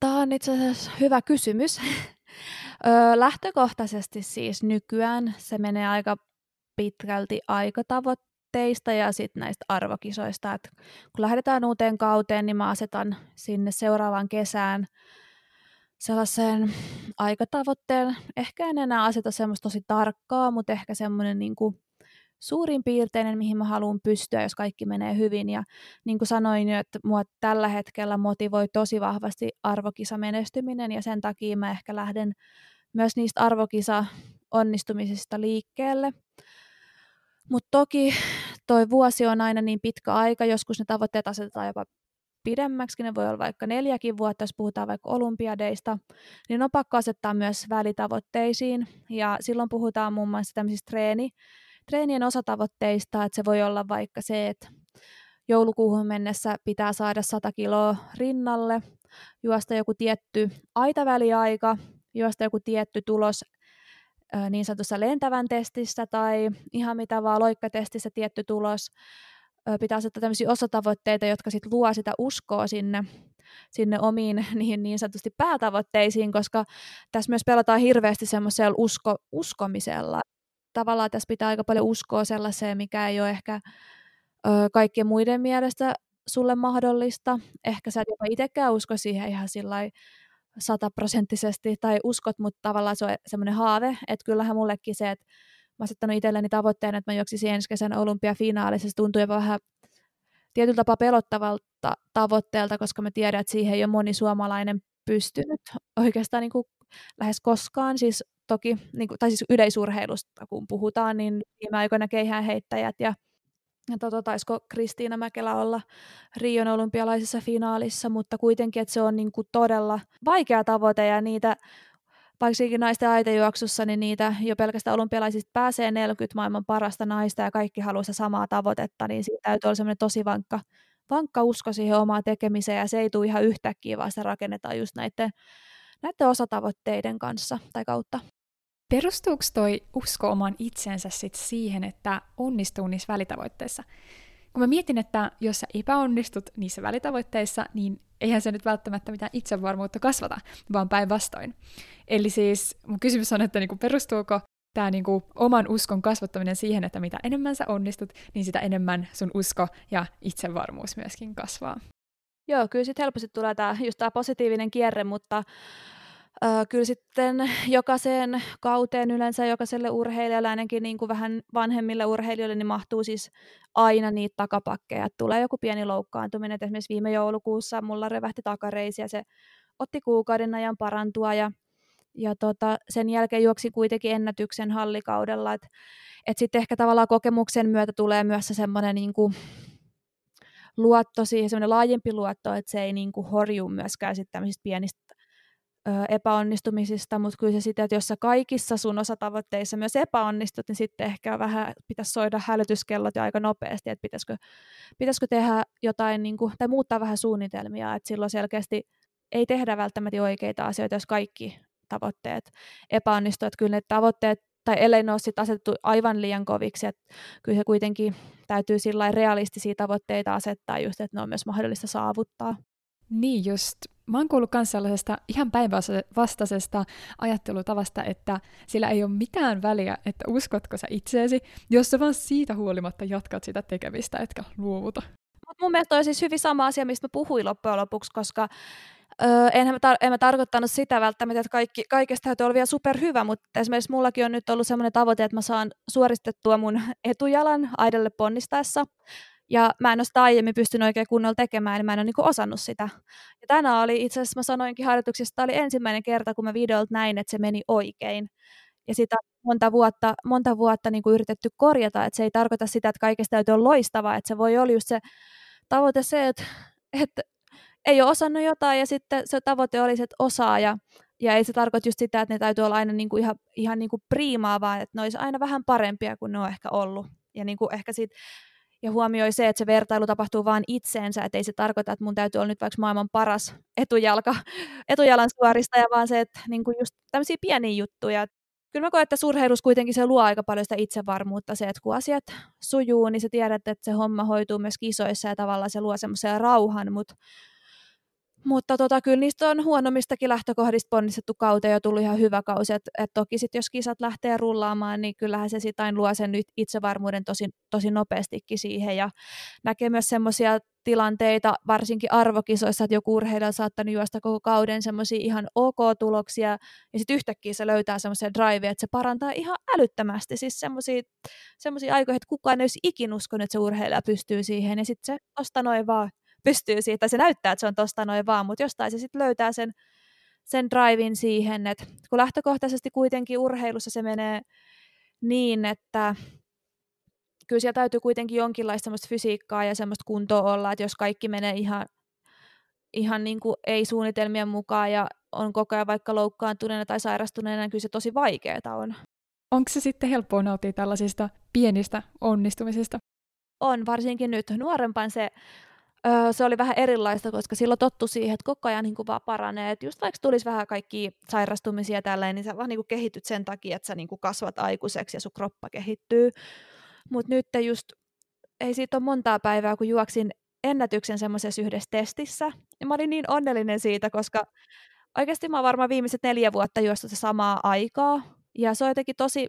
Speaker 3: Tämä on itse asiassa hyvä kysymys. [laughs] Lähtökohtaisesti siis nykyään se menee aika pitkälti aikatavoitteisiin tavoitteista ja sitten näistä arvokisoista. Et kun lähdetään uuteen kauteen, niin mä asetan sinne seuraavaan kesään sellaisen aikatavoitteen. Ehkä en enää aseta semmoista tosi tarkkaa, mutta ehkä semmoinen niin kuin suurin piirteinen, mihin mä haluan pystyä, jos kaikki menee hyvin. Ja niin kuin sanoin jo, että mua tällä hetkellä motivoi tosi vahvasti arvokisa menestyminen ja sen takia mä ehkä lähden myös niistä arvokisa onnistumisista liikkeelle. Mutta toki toi vuosi on aina niin pitkä aika, joskus ne tavoitteet asetetaan jopa pidemmäksi, ne voi olla vaikka neljäkin vuotta, jos puhutaan vaikka olympiadeista, niin on pakko asettaa myös välitavoitteisiin. Ja silloin puhutaan muun muassa tämmöisistä treeni, treenien osatavoitteista, että se voi olla vaikka se, että joulukuuhun mennessä pitää saada 100 kiloa rinnalle, juosta joku tietty aitaväliaika, juosta joku tietty tulos niin sanotussa lentävän testissä tai ihan mitä vaan loikkatestissä tietty tulos. Pitää asettaa tämmöisiä osatavoitteita, jotka sitten luo sitä uskoa sinne, sinne omiin [laughs] niin, niin sanotusti päätavoitteisiin, koska tässä myös pelataan hirveästi semmoisella usko, uskomisella. Tavallaan tässä pitää aika paljon uskoa sellaiseen, mikä ei ole ehkä ö, kaikkien muiden mielestä sulle mahdollista. Ehkä sä et jopa itsekään usko siihen ihan sillä sataprosenttisesti tai uskot, mutta tavallaan se on semmoinen haave, että kyllähän mullekin se, että mä asettanut itselleni tavoitteen, että mä juoksisin ensi kesän olympiafinaalissa, se tuntuu jopa vähän tietyllä tapaa pelottavalta tavoitteelta, koska mä tiedän, että siihen ei ole moni suomalainen pystynyt oikeastaan niin kuin lähes koskaan, siis toki, niin kuin, tai siis yleisurheilusta kun puhutaan, niin viime aikoina keihäänheittäjät ja ja tota, taisiko Kristiina Mäkelä olla Rion olympialaisessa finaalissa, mutta kuitenkin, että se on niin kuin todella vaikea tavoite ja niitä vaikka naisten aitejuoksussa, niin niitä jo pelkästään olympialaisista pääsee 40 maailman parasta naista ja kaikki haluaa samaa tavoitetta, niin siitä täytyy olla semmoinen tosi vankka, vankka usko siihen omaan tekemiseen ja se ei tule ihan yhtäkkiä, vaan se rakennetaan just näiden, näiden osatavoitteiden kanssa tai kautta.
Speaker 2: Perustuuko toi usko oman itsensä sit siihen, että onnistuu niissä välitavoitteissa? Kun mä mietin, että jos sä epäonnistut niissä välitavoitteissa, niin eihän se nyt välttämättä mitään itsevarmuutta kasvata, vaan päinvastoin. Eli siis mun kysymys on, että niinku perustuuko tämä niinku oman uskon kasvattaminen siihen, että mitä enemmän sä onnistut, niin sitä enemmän sun usko ja itsevarmuus myöskin kasvaa.
Speaker 3: Joo, kyllä sitten helposti tulee tää, just tämä positiivinen kierre, mutta Kyllä sitten [laughs] jokaiseen kauteen yleensä jokaiselle urheilijalle, ainakin niin kuin vähän vanhemmille urheilijoille, niin mahtuu siis aina niitä takapakkeja. Tulee joku pieni loukkaantuminen, että esimerkiksi viime joulukuussa mulla revähti takareisi ja se otti kuukauden ajan parantua ja, ja tota, sen jälkeen juoksi kuitenkin ennätyksen hallikaudella. Että et sitten ehkä tavallaan kokemuksen myötä tulee myös se semmoinen niin kuin, luotto siihen, semmoinen laajempi luotto, että se ei niin kuin horju myöskään sitten tämmöisistä pienistä epäonnistumisista, mutta kyllä se sitä, että jos sä kaikissa sun osatavoitteissa myös epäonnistut, niin sitten ehkä vähän pitäisi soida hälytyskellot ja aika nopeasti, että pitäisikö, pitäisikö tehdä jotain niin kuin, tai muuttaa vähän suunnitelmia, että silloin selkeästi ei tehdä välttämättä oikeita asioita, jos kaikki tavoitteet epäonnistuvat. Että kyllä ne tavoitteet, tai ellei ne ole sit asetettu aivan liian koviksi, että kyllä se kuitenkin täytyy realistisia tavoitteita asettaa just, että ne on myös mahdollista saavuttaa.
Speaker 2: Niin just, mä oon kuullut myös sellaisesta ihan päinvastaisesta ajattelutavasta, että sillä ei ole mitään väliä, että uskotko sä itseesi, jos sä vaan siitä huolimatta jatkat sitä tekemistä, etkä luovuta.
Speaker 3: Mut mun mielestä on siis hyvin sama asia, mistä mä puhuin loppujen lopuksi, koska Öö, enhän mä, tar- en mä tarkoittanut sitä välttämättä, että kaikki, kaikesta täytyy olla vielä superhyvä, mutta esimerkiksi mullakin on nyt ollut sellainen tavoite, että mä saan suoristettua mun etujalan aidalle ponnistaessa. Ja mä en ole sitä aiemmin pystynyt oikein kunnolla tekemään, niin mä en ole niin osannut sitä. Ja tänään oli, itse asiassa mä sanoinkin harjoituksessa, että oli ensimmäinen kerta, kun mä videolta näin, että se meni oikein. Ja sitä monta vuotta, monta vuotta niin kuin yritetty korjata, että se ei tarkoita sitä, että kaikesta täytyy olla loistavaa, että se voi olla just se tavoite se, että, että ei ole osannut jotain ja sitten se tavoite oli, että osaa ja, ja ei se tarkoita just sitä, että ne täytyy olla aina niin kuin ihan, ihan niin kuin priimaa, vaan että ne olisi aina vähän parempia kuin ne on ehkä ollut. Ja niin kuin ehkä siitä ja huomioi se, että se vertailu tapahtuu vain itseensä, että ei se tarkoita, että mun täytyy olla nyt vaikka maailman paras etujalka, [laughs] etujalan suoristaja, vaan se, että niin kuin just tämmöisiä pieniä juttuja. Kyllä mä koen, että surheilus kuitenkin se luo aika paljon sitä itsevarmuutta, se, että kun asiat sujuu, niin sä tiedät, että se homma hoituu myös kisoissa ja tavallaan se luo semmoisen rauhan, mutta Mutta tota, kyllä niistä on huonommistakin lähtökohdista ponnistettu kauteen ja tullut ihan hyvä kausi. Et, et toki sit, jos kisat lähtee rullaamaan, niin kyllähän se sitten luo sen itsevarmuuden tosi, tosi nopeastikin siihen. Ja näkee myös semmoisia tilanteita, varsinkin arvokisoissa, että joku urheilija on saattanut juosta koko kauden semmoisia ihan ok-tuloksia, ja sitten yhtäkkiä se löytää semmoisia driveja, että se parantaa ihan älyttömästi. Siis semmoisia aikoja, että kukaan ei olisi ikin uskonut, että se urheilija pystyy siihen, ja sitten se tosta noin vaan pystyy siitä, se näyttää, että se on tosta noin vaan, mutta jostain se sitten löytää sen, sen drivin siihen, että kun lähtökohtaisesti kuitenkin urheilussa se menee niin, että kyllä siellä täytyy kuitenkin jonkinlaista semmoista fysiikkaa ja semmoista kuntoa olla, että jos kaikki menee ihan, ihan niin kuin ei suunnitelmien mukaan ja on koko ajan vaikka loukkaantuneena tai sairastuneena, niin kyllä se tosi vaikeaa on.
Speaker 2: Onko se sitten helppoa nauttia tällaisista pienistä onnistumisista?
Speaker 3: On, varsinkin nyt nuorempan se Öö, se oli vähän erilaista, koska silloin tottu siihen, että koko ajan niin kuin vaan paranee. Et just vaikka tulisi vähän kaikki sairastumisia tälleen, niin sä vaan niin kuin kehityt sen takia, että sä niin kuin kasvat aikuiseksi ja sun kroppa kehittyy. Mutta nyt just, ei siitä ole montaa päivää, kun juoksin ennätyksen semmoisessa yhdessä testissä. Ja mä olin niin onnellinen siitä, koska oikeasti mä oon varmaan viimeiset neljä vuotta juossut samaa aikaa. Ja se on jotenkin tosi,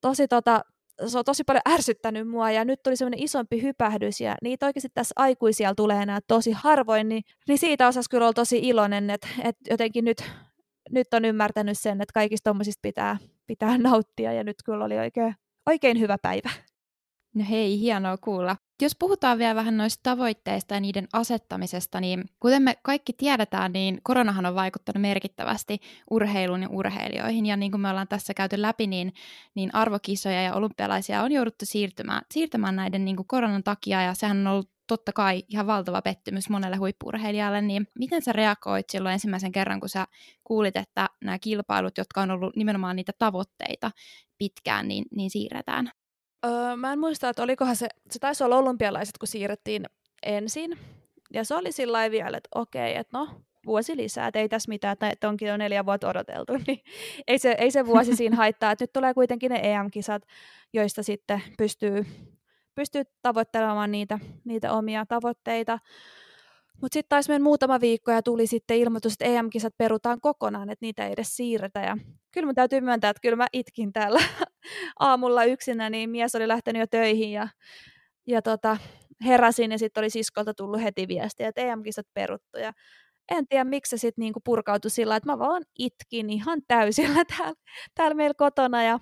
Speaker 3: tosi tota, se on tosi paljon ärsyttänyt mua ja nyt tuli semmoinen isompi hypähdys ja niitä oikeasti tässä aikuisia tulee enää tosi harvoin, niin, niin siitä osas kyllä olla tosi iloinen, että, että jotenkin nyt, nyt on ymmärtänyt sen, että kaikista tuommoisista pitää, pitää nauttia ja nyt kyllä oli oikein, oikein hyvä päivä.
Speaker 1: No hei, hienoa kuulla. Jos puhutaan vielä vähän noista tavoitteista ja niiden asettamisesta, niin kuten me kaikki tiedetään, niin koronahan on vaikuttanut merkittävästi urheiluun ja urheilijoihin. Ja niin kuin me ollaan tässä käyty läpi, niin, niin arvokisoja ja olympialaisia on jouduttu siirtymään, siirtymään näiden niin kuin koronan takia, ja sehän on ollut totta kai ihan valtava pettymys monelle huippurheilijalle, niin miten sä reagoit silloin ensimmäisen kerran, kun sä kuulit, että nämä kilpailut, jotka on ollut nimenomaan niitä tavoitteita pitkään, niin, niin siirretään?
Speaker 3: Öö, mä en muista, että olikohan se, se taisi olla olympialaiset, kun siirrettiin ensin. Ja se oli sillä vielä, että okei, että no, vuosi lisää, että ei tässä mitään, että onkin jo neljä vuotta odoteltu, [laughs] niin ei se, ei se vuosi siinä haittaa. Että nyt tulee kuitenkin ne EM-kisat, joista sitten pystyy, pystyy tavoittelemaan niitä, niitä omia tavoitteita. Mutta sitten taisi mennä muutama viikko ja tuli sitten ilmoitus, että EM-kisat perutaan kokonaan, että niitä ei edes siirretä. Ja kyllä mun täytyy myöntää, että kyllä mä itkin täällä [laughs] aamulla yksinä, niin mies oli lähtenyt jo töihin ja, ja tota, heräsin ja sitten oli siskolta tullut heti viestiä, että EM-kisat peruttu. Ja en tiedä, miksi se sitten niinku purkautui sillä, että mä vaan itkin ihan täysillä [laughs] täällä, täällä meillä kotona. Ja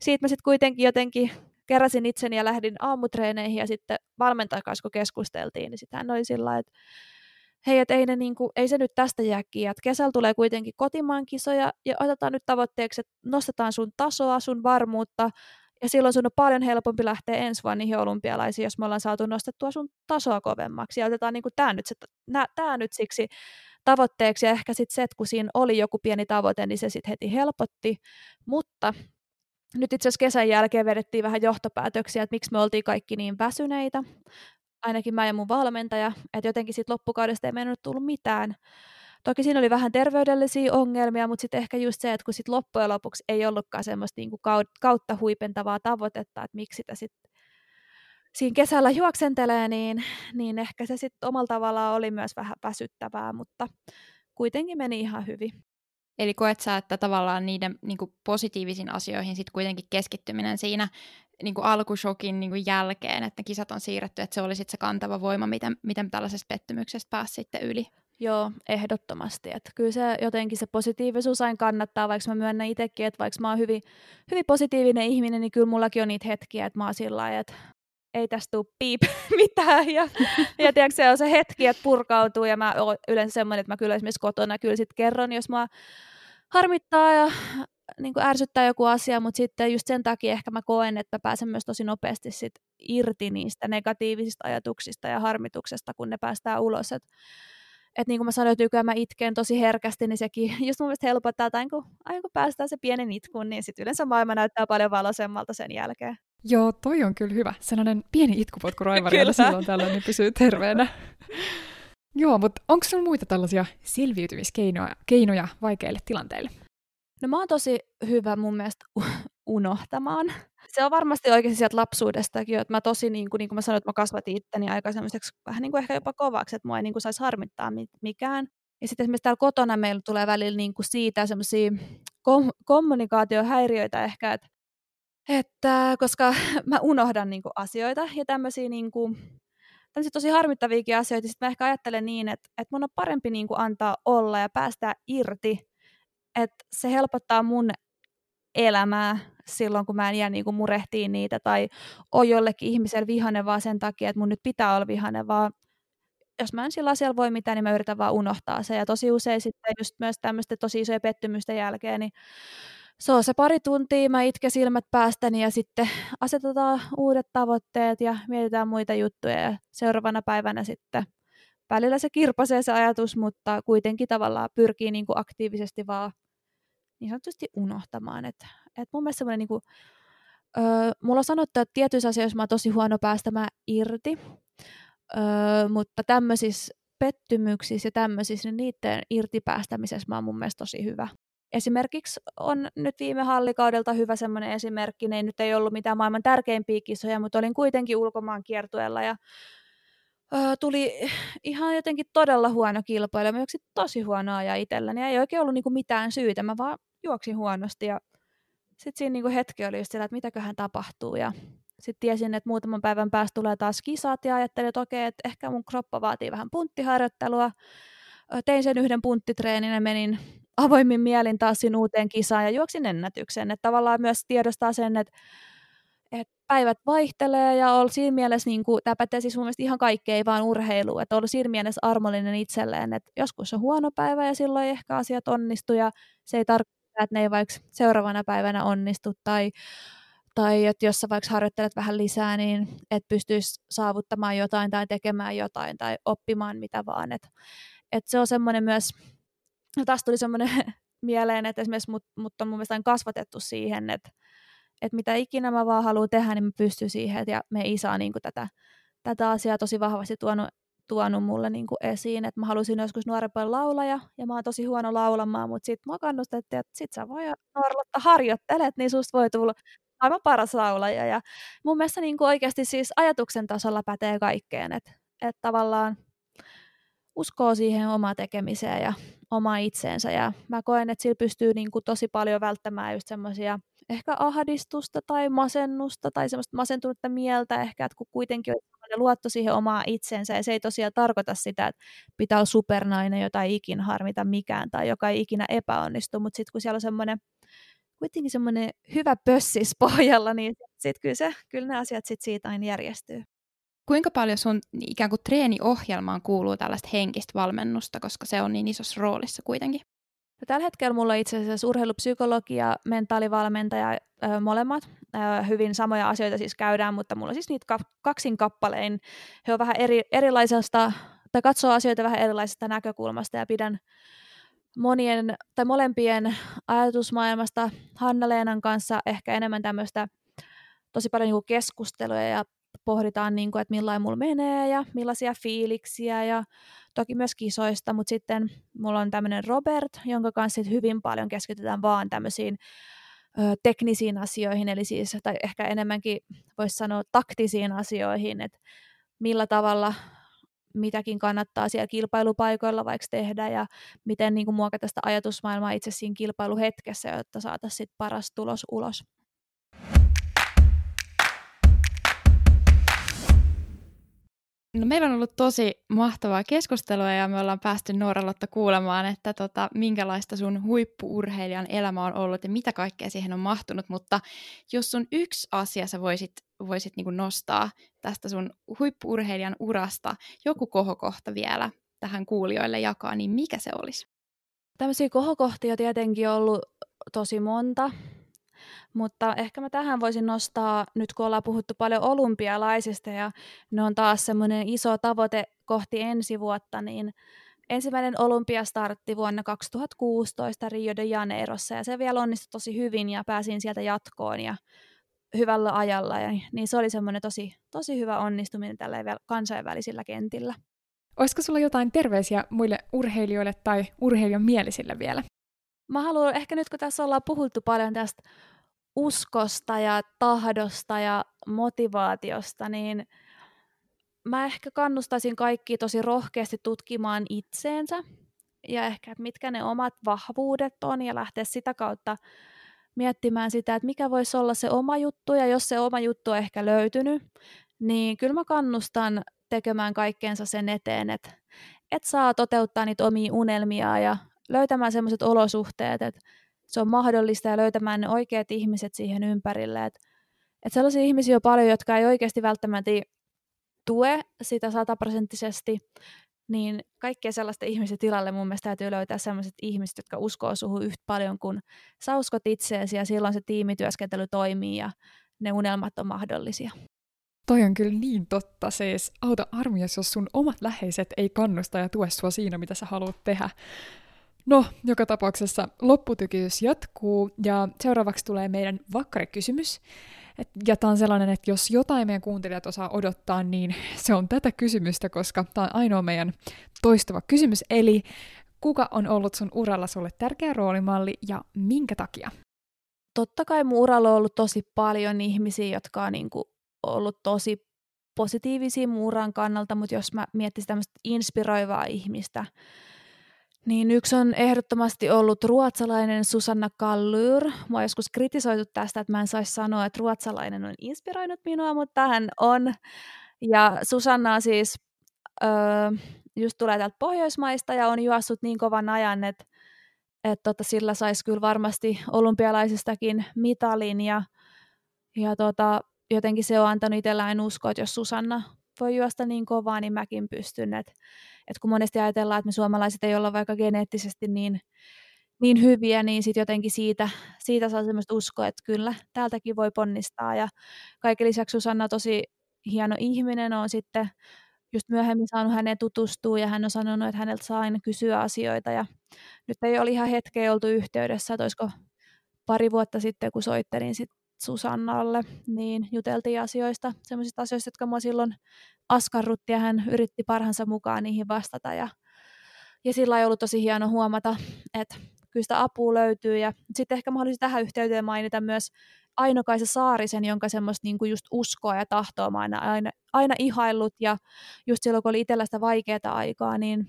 Speaker 3: siitä mä sitten kuitenkin jotenkin keräsin itseni ja lähdin aamutreeneihin ja sitten valmentajan kanssa, kun keskusteltiin, niin hän oli sillä että hei, että ei, ne niinku, ei se nyt tästä jää kiinni, että kesällä tulee kuitenkin kotimaan kisoja ja otetaan nyt tavoitteeksi, että nostetaan sun tasoa, sun varmuutta ja silloin sun on paljon helpompi lähteä ensi vuonna niihin olympialaisiin, jos me ollaan saatu nostettua sun tasoa kovemmaksi. Ja otetaan niinku tämä nyt, nyt siksi tavoitteeksi ja ehkä sitten se, että kun siinä oli joku pieni tavoite, niin se sitten heti helpotti, mutta nyt itse asiassa kesän jälkeen vedettiin vähän johtopäätöksiä, että miksi me oltiin kaikki niin väsyneitä, ainakin mä ja mun valmentaja, että jotenkin siitä loppukaudesta ei mennyt tullut mitään. Toki siinä oli vähän terveydellisiä ongelmia, mutta sitten ehkä just se, että kun sit loppujen lopuksi ei ollutkaan semmoista niinku kautta huipentavaa tavoitetta, että miksi sitä sitten siinä kesällä juoksentelee, niin, niin ehkä se sitten omalla tavallaan oli myös vähän väsyttävää, mutta kuitenkin meni ihan hyvin.
Speaker 1: Eli koet sä, että tavallaan niiden niin kuin positiivisiin asioihin sitten kuitenkin keskittyminen siinä niin kuin alkushokin niin kuin jälkeen, että kisat on siirretty, että se oli sitten se kantava voima, miten, miten tällaisesta pettymyksestä pääsi sitten yli?
Speaker 3: Joo, ehdottomasti. Että kyllä se jotenkin se positiivisuus aina kannattaa, vaikka mä myönnän itsekin, että vaikka mä oon hyvin, hyvin positiivinen ihminen, niin kyllä mullakin on niitä hetkiä, että mä oon sillä lailla, että ei tästä tule piip [laughs] mitään. Ja, ja tiedätkö, se on se hetki, että purkautuu ja mä oon yleensä semmoinen, että mä kyllä esimerkiksi kotona kyllä sit kerron, jos mä harmittaa ja niin kuin ärsyttää joku asia, mutta sitten just sen takia ehkä mä koen, että mä pääsen myös tosi nopeasti sit irti niistä negatiivisista ajatuksista ja harmituksesta, kun ne päästään ulos. Et, et niin kuin mä sanoin, että mä itken tosi herkästi, niin sekin [laughs] just mun mielestä helpottaa, että aina kun, aina kun päästään se pienen itkun, niin sitten yleensä maailma näyttää paljon valoisemmalta sen jälkeen.
Speaker 2: Joo, toi on kyllä hyvä. Sellainen pieni itkupotku [laughs] raivarilla silloin tällöin, niin pysyy terveenä. [laughs] Joo, mutta onko sinulla muita tällaisia selviytymiskeinoja keinoja vaikeille tilanteille?
Speaker 3: No mä oon tosi hyvä mun mielestä unohtamaan. Se on varmasti oikeasti sieltä lapsuudestakin, että mä tosi, niin kuin, niin kuin mä sanoin, että mä kasvatin itteni aika semmoiseksi vähän niin kuin ehkä jopa kovaksi, että mua ei niin kuin saisi harmittaa mikään. Ja sitten esimerkiksi täällä kotona meillä tulee välillä niin kuin siitä semmoisia kom- kommunikaatiohäiriöitä ehkä, että, että koska [laughs] mä unohdan niin kuin asioita ja tämmöisiä niin kuin, tämmöisiä tosi harmittaviakin asioita, sitten mä ehkä ajattelen niin, että, että mun on parempi niin kuin antaa olla ja päästä irti, että se helpottaa mun elämää silloin, kun mä en jää niin kuin murehtiin niitä tai ole jollekin ihmiselle vihane vaan sen takia, että mun nyt pitää olla vihane, vaan jos mä en sillä asialla voi mitään, niin mä yritän vaan unohtaa se. Ja tosi usein sitten just myös tämmöistä tosi isoja pettymysten jälkeen, niin se on se pari tuntia, mä itke silmät päästäni ja sitten asetetaan uudet tavoitteet ja mietitään muita juttuja ja seuraavana päivänä sitten välillä se kirpasee se ajatus, mutta kuitenkin tavallaan pyrkii niin kuin aktiivisesti vaan niin sanotusti unohtamaan. Et, et mun mielestä semmoinen niin kuin, mulla on sanottu, että tietyissä asioissa mä oon tosi huono päästämään irti, öö, mutta tämmöisissä pettymyksissä ja tämmöisissä, niin niiden irtipäästämisessä mä oon mun mielestä tosi hyvä. Esimerkiksi on nyt viime hallikaudelta hyvä semmoinen esimerkki, ne ei nyt ei ollut mitään maailman tärkeimpiä kisoja, mutta olin kuitenkin ulkomaan kiertueella ja öö, tuli ihan jotenkin todella huono kilpailu. Mä tosi huono ajaa itselläni ja ei oikein ollut niinku mitään syytä. Mä vaan juoksin huonosti ja sitten siinä niinku hetki oli just sillä, että mitäköhän tapahtuu ja sitten tiesin, että muutaman päivän päästä tulee taas kisat ja ajattelin, että okei, että ehkä mun kroppa vaatii vähän punttiharjoittelua. Tein sen yhden punttitreenin ja menin avoimin mielin taas uuteen kisaan ja juoksin ennätyksen. Että tavallaan myös tiedostaa sen, että, että päivät vaihtelee ja on siinä mielessä, niin kuin, tämä pätee siis mun mielestä ihan kaikkea, ei vaan urheilu, että ollut siinä mielessä armollinen itselleen, että joskus on huono päivä ja silloin ehkä asiat onnistu ja se ei tarkoita, että ne ei vaikka seuraavana päivänä onnistu tai tai että jos sä vaikka harjoittelet vähän lisää, niin et pystyisi saavuttamaan jotain tai tekemään jotain tai oppimaan mitä vaan. Et, et se on semmoinen myös, no taas tuli semmoinen [laughs] mieleen, että esimerkiksi mut, mut on mun mielestä kasvatettu siihen, että, että mitä ikinä mä vaan haluan tehdä, niin mä pystyn siihen. Ja me isä on niin tätä, tätä asiaa tosi vahvasti tuonut, tuonut mulle niin kuin esiin, että mä halusin joskus nuorempana laulaja, ja mä oon tosi huono laulamaan, mutta sitten mua kannustettiin, että sit sä voi Norlotta harjoittelet, niin susta voi tulla aivan paras laulaja. Ja mun mielestä niin kuin oikeasti siis ajatuksen tasolla pätee kaikkeen, että et tavallaan uskoo siihen omaan tekemiseen ja omaa itseensä. Ja mä koen, että sillä pystyy niin kuin tosi paljon välttämään just semmoisia ehkä ahdistusta tai masennusta tai semmoista masentunutta mieltä ehkä, että kun kuitenkin on luotto siihen omaa itsensä ja se ei tosiaan tarkoita sitä, että pitää olla supernainen, jota ei ikinä harmita mikään tai joka ei ikinä epäonnistu, mutta sitten kun siellä on semmoinen kuitenkin semmoinen hyvä pössis pohjalla, niin sitten kyllä, se, kyllä ne asiat sit siitä aina järjestyy.
Speaker 1: Kuinka paljon sun ikään kuin treeniohjelmaan kuuluu tällaista henkistä valmennusta, koska se on niin isossa roolissa kuitenkin?
Speaker 3: No, tällä hetkellä mulla on itse asiassa urheilupsykologi ja mentaalivalmentaja ö, molemmat. Ö, hyvin samoja asioita siis käydään, mutta mulla on siis niitä ka- kaksin kappalein. He on vähän eri, erilaisesta, tai katsoo asioita vähän erilaisesta näkökulmasta ja pidän monien tai molempien ajatusmaailmasta Hanna-Leenan kanssa ehkä enemmän tämmöistä tosi paljon niin keskusteluja ja pohditaan, niin kuin, että millainen mulla menee ja millaisia fiiliksiä ja toki myös kisoista, mutta sitten mulla on tämmöinen Robert, jonka kanssa hyvin paljon keskitytään vaan tämmöisiin ö, teknisiin asioihin, eli siis, tai ehkä enemmänkin voisi sanoa taktisiin asioihin, että millä tavalla mitäkin kannattaa siellä kilpailupaikoilla vaikka tehdä ja miten niin kuin muokata sitä ajatusmaailmaa itse siinä kilpailuhetkessä, jotta saataisiin paras tulos ulos.
Speaker 1: No, meillä on ollut tosi mahtavaa keskustelua ja me ollaan päästy Nuoralotta kuulemaan, että tota, minkälaista sun huippuurheilijan elämä on ollut ja mitä kaikkea siihen on mahtunut, mutta jos sun yksi asia sä voisit, voisit niin nostaa tästä sun huippuurheilijan urasta, joku kohokohta vielä tähän kuulijoille jakaa, niin mikä se olisi?
Speaker 3: Tämmöisiä kohokohtia tietenkin on ollut tosi monta. Mutta ehkä mä tähän voisin nostaa, nyt kun ollaan puhuttu paljon olympialaisista ja ne on taas semmoinen iso tavoite kohti ensi vuotta, niin ensimmäinen olympia startti vuonna 2016 Rio de Janeirossa ja se vielä onnistui tosi hyvin ja pääsin sieltä jatkoon ja hyvällä ajalla. Ja, niin se oli semmoinen tosi, tosi hyvä onnistuminen tällä kansainvälisillä kentillä.
Speaker 2: Olisiko sulla jotain terveisiä muille urheilijoille tai urheilijan mielisille vielä?
Speaker 3: Mä haluan, ehkä nyt kun tässä ollaan puhuttu paljon tästä uskosta ja tahdosta ja motivaatiosta, niin mä ehkä kannustaisin kaikki tosi rohkeasti tutkimaan itseensä ja ehkä, että mitkä ne omat vahvuudet on ja lähteä sitä kautta miettimään sitä, että mikä voisi olla se oma juttu. Ja jos se oma juttu on ehkä löytynyt, niin kyllä mä kannustan tekemään kaikkeensa sen eteen, että et saa toteuttaa niitä omia unelmia ja löytämään sellaiset olosuhteet, että se on mahdollista ja löytämään ne oikeat ihmiset siihen ympärille. Että et sellaisia ihmisiä on paljon, jotka ei oikeasti välttämättä tue sitä sataprosenttisesti, niin kaikkien sellaisten ihmisten tilalle mun mielestä täytyy löytää sellaiset ihmiset, jotka uskoo suhun yhtä paljon kuin sä uskot itseesi ja silloin se tiimityöskentely toimii ja ne unelmat on mahdollisia.
Speaker 2: Toi on kyllä niin totta, siis auta armias, jos sun omat läheiset ei kannusta ja tue sua siinä, mitä sä haluat tehdä. No, joka tapauksessa lopputykitys jatkuu ja seuraavaksi tulee meidän vakkarikysymys. Ja tämä on sellainen, että jos jotain meidän kuuntelijat osaa odottaa, niin se on tätä kysymystä, koska tämä on ainoa meidän toistuva kysymys. Eli kuka on ollut sun uralla sulle tärkeä roolimalli ja minkä takia?
Speaker 3: Totta kai mun uralla on ollut tosi paljon ihmisiä, jotka on niin kuin ollut tosi positiivisia mun uran kannalta, mutta jos mä miettisin tämmöistä inspiroivaa ihmistä, niin yksi on ehdottomasti ollut ruotsalainen Susanna Kallur. Mä oon joskus kritisoitu tästä, että mä en saisi sanoa, että ruotsalainen on inspiroinut minua, mutta hän on. Ja Susanna siis öö, just tulee täältä Pohjoismaista ja on juossut niin kovan ajan, että, että tota, sillä saisi kyllä varmasti olympialaisistakin mitalin. Ja, ja tota, jotenkin se on antanut itsellään uskoa, että jos Susanna voi juosta niin kovaa, niin mäkin pystyn. Et, et kun monesti ajatellaan, että me suomalaiset ei olla vaikka geneettisesti niin, niin hyviä, niin sitten jotenkin siitä, siitä saa semmoista uskoa, että kyllä, täältäkin voi ponnistaa. Ja kaiken lisäksi Susanna tosi hieno ihminen, on sitten just myöhemmin saanut häneen tutustua ja hän on sanonut, että häneltä saa aina kysyä asioita. Ja nyt ei ole ihan hetkeä oltu yhteydessä, että olisiko pari vuotta sitten, kun soittelin sit Susannalle, niin juteltiin asioista, sellaisista asioista, jotka mua silloin askarrutti ja hän yritti parhansa mukaan niihin vastata. Ja, ja sillä ei ollut tosi hieno huomata, että kyllä sitä apua löytyy. Ja sitten ehkä mä tähän yhteyteen mainita myös Ainokaisa Saarisen, jonka semmoista niinku just uskoa ja tahtoa mä aina, aina, aina ihaillut. Ja just silloin, kun oli itsellä sitä vaikeaa aikaa, niin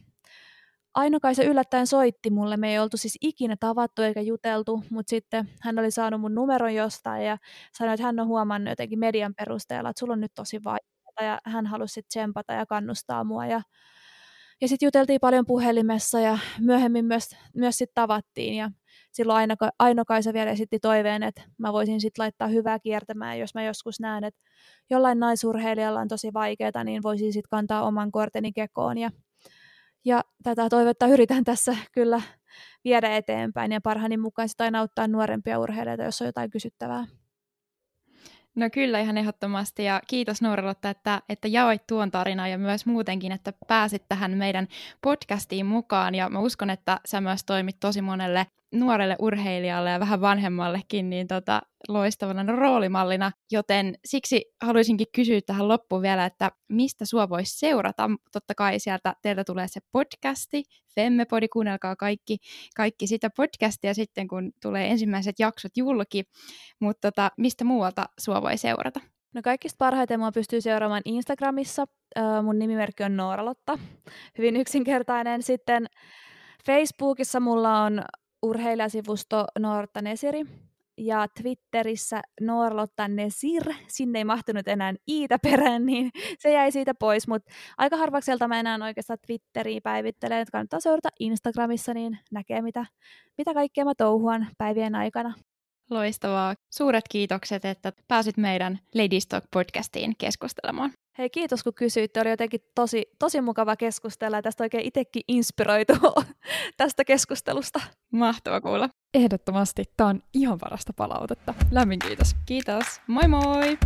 Speaker 3: Ainokai se yllättäen soitti mulle. Me ei oltu siis ikinä tavattu eikä juteltu, mutta sitten hän oli saanut mun numeron jostain ja sanoi, että hän on huomannut jotenkin median perusteella, että sulla on nyt tosi vaikeaa ja hän halusi sitten tsempata ja kannustaa mua ja ja sitten juteltiin paljon puhelimessa ja myöhemmin myös, myös sitten tavattiin ja silloin Aino, Aino Kaisa vielä esitti toiveen, että mä voisin sitten laittaa hyvää kiertämään, jos mä joskus näen, että jollain naisurheilijalla on tosi vaikeaa, niin voisin sitten kantaa oman korteni kekoon ja ja tätä toivetta yritän tässä kyllä viedä eteenpäin ja parhaani mukaan sitä aina auttaa nuorempia urheilijoita, jos on jotain kysyttävää.
Speaker 1: No kyllä ihan ehdottomasti ja kiitos Nuoralotta, että, että jaoit tuon tarinan ja myös muutenkin, että pääsit tähän meidän podcastiin mukaan ja mä uskon, että sä myös toimit tosi monelle nuorelle urheilijalle ja vähän vanhemmallekin niin tota, loistavana roolimallina, joten siksi haluaisinkin kysyä tähän loppuun vielä, että mistä sua voisi seurata. Totta kai sieltä teiltä tulee se podcasti, Femmepodi, kuunnelkaa kaikki, kaikki sitä podcastia sitten, kun tulee ensimmäiset jaksot julki, mutta tota, mistä muualta sua voi seurata?
Speaker 3: No kaikista parhaiten mua pystyy seuraamaan Instagramissa. mun nimimerkki on Nooralotta. Hyvin yksinkertainen. Sitten Facebookissa mulla on urheilijasivusto Noorta Nesiri ja Twitterissä Noorlotta Nesir, sinne ei mahtunut enää iitä perään, niin se jäi siitä pois, mutta aika harvakselta mä enää oikeastaan Twitteriä päivittelen, että kannattaa seurata Instagramissa, niin näkee mitä, mitä kaikkea mä touhuan päivien aikana.
Speaker 1: Loistavaa. Suuret kiitokset, että pääsit meidän Lady Stock podcastiin keskustelemaan.
Speaker 3: Hei, kiitos kun kysyit. Oli jotenkin tosi, tosi mukava keskustella ja tästä oikein itsekin inspiroitu [laughs] tästä keskustelusta.
Speaker 1: Mahtava kuulla.
Speaker 2: Ehdottomasti. Tämä on ihan parasta palautetta. Lämmin kiitos.
Speaker 1: Kiitos. Moi moi!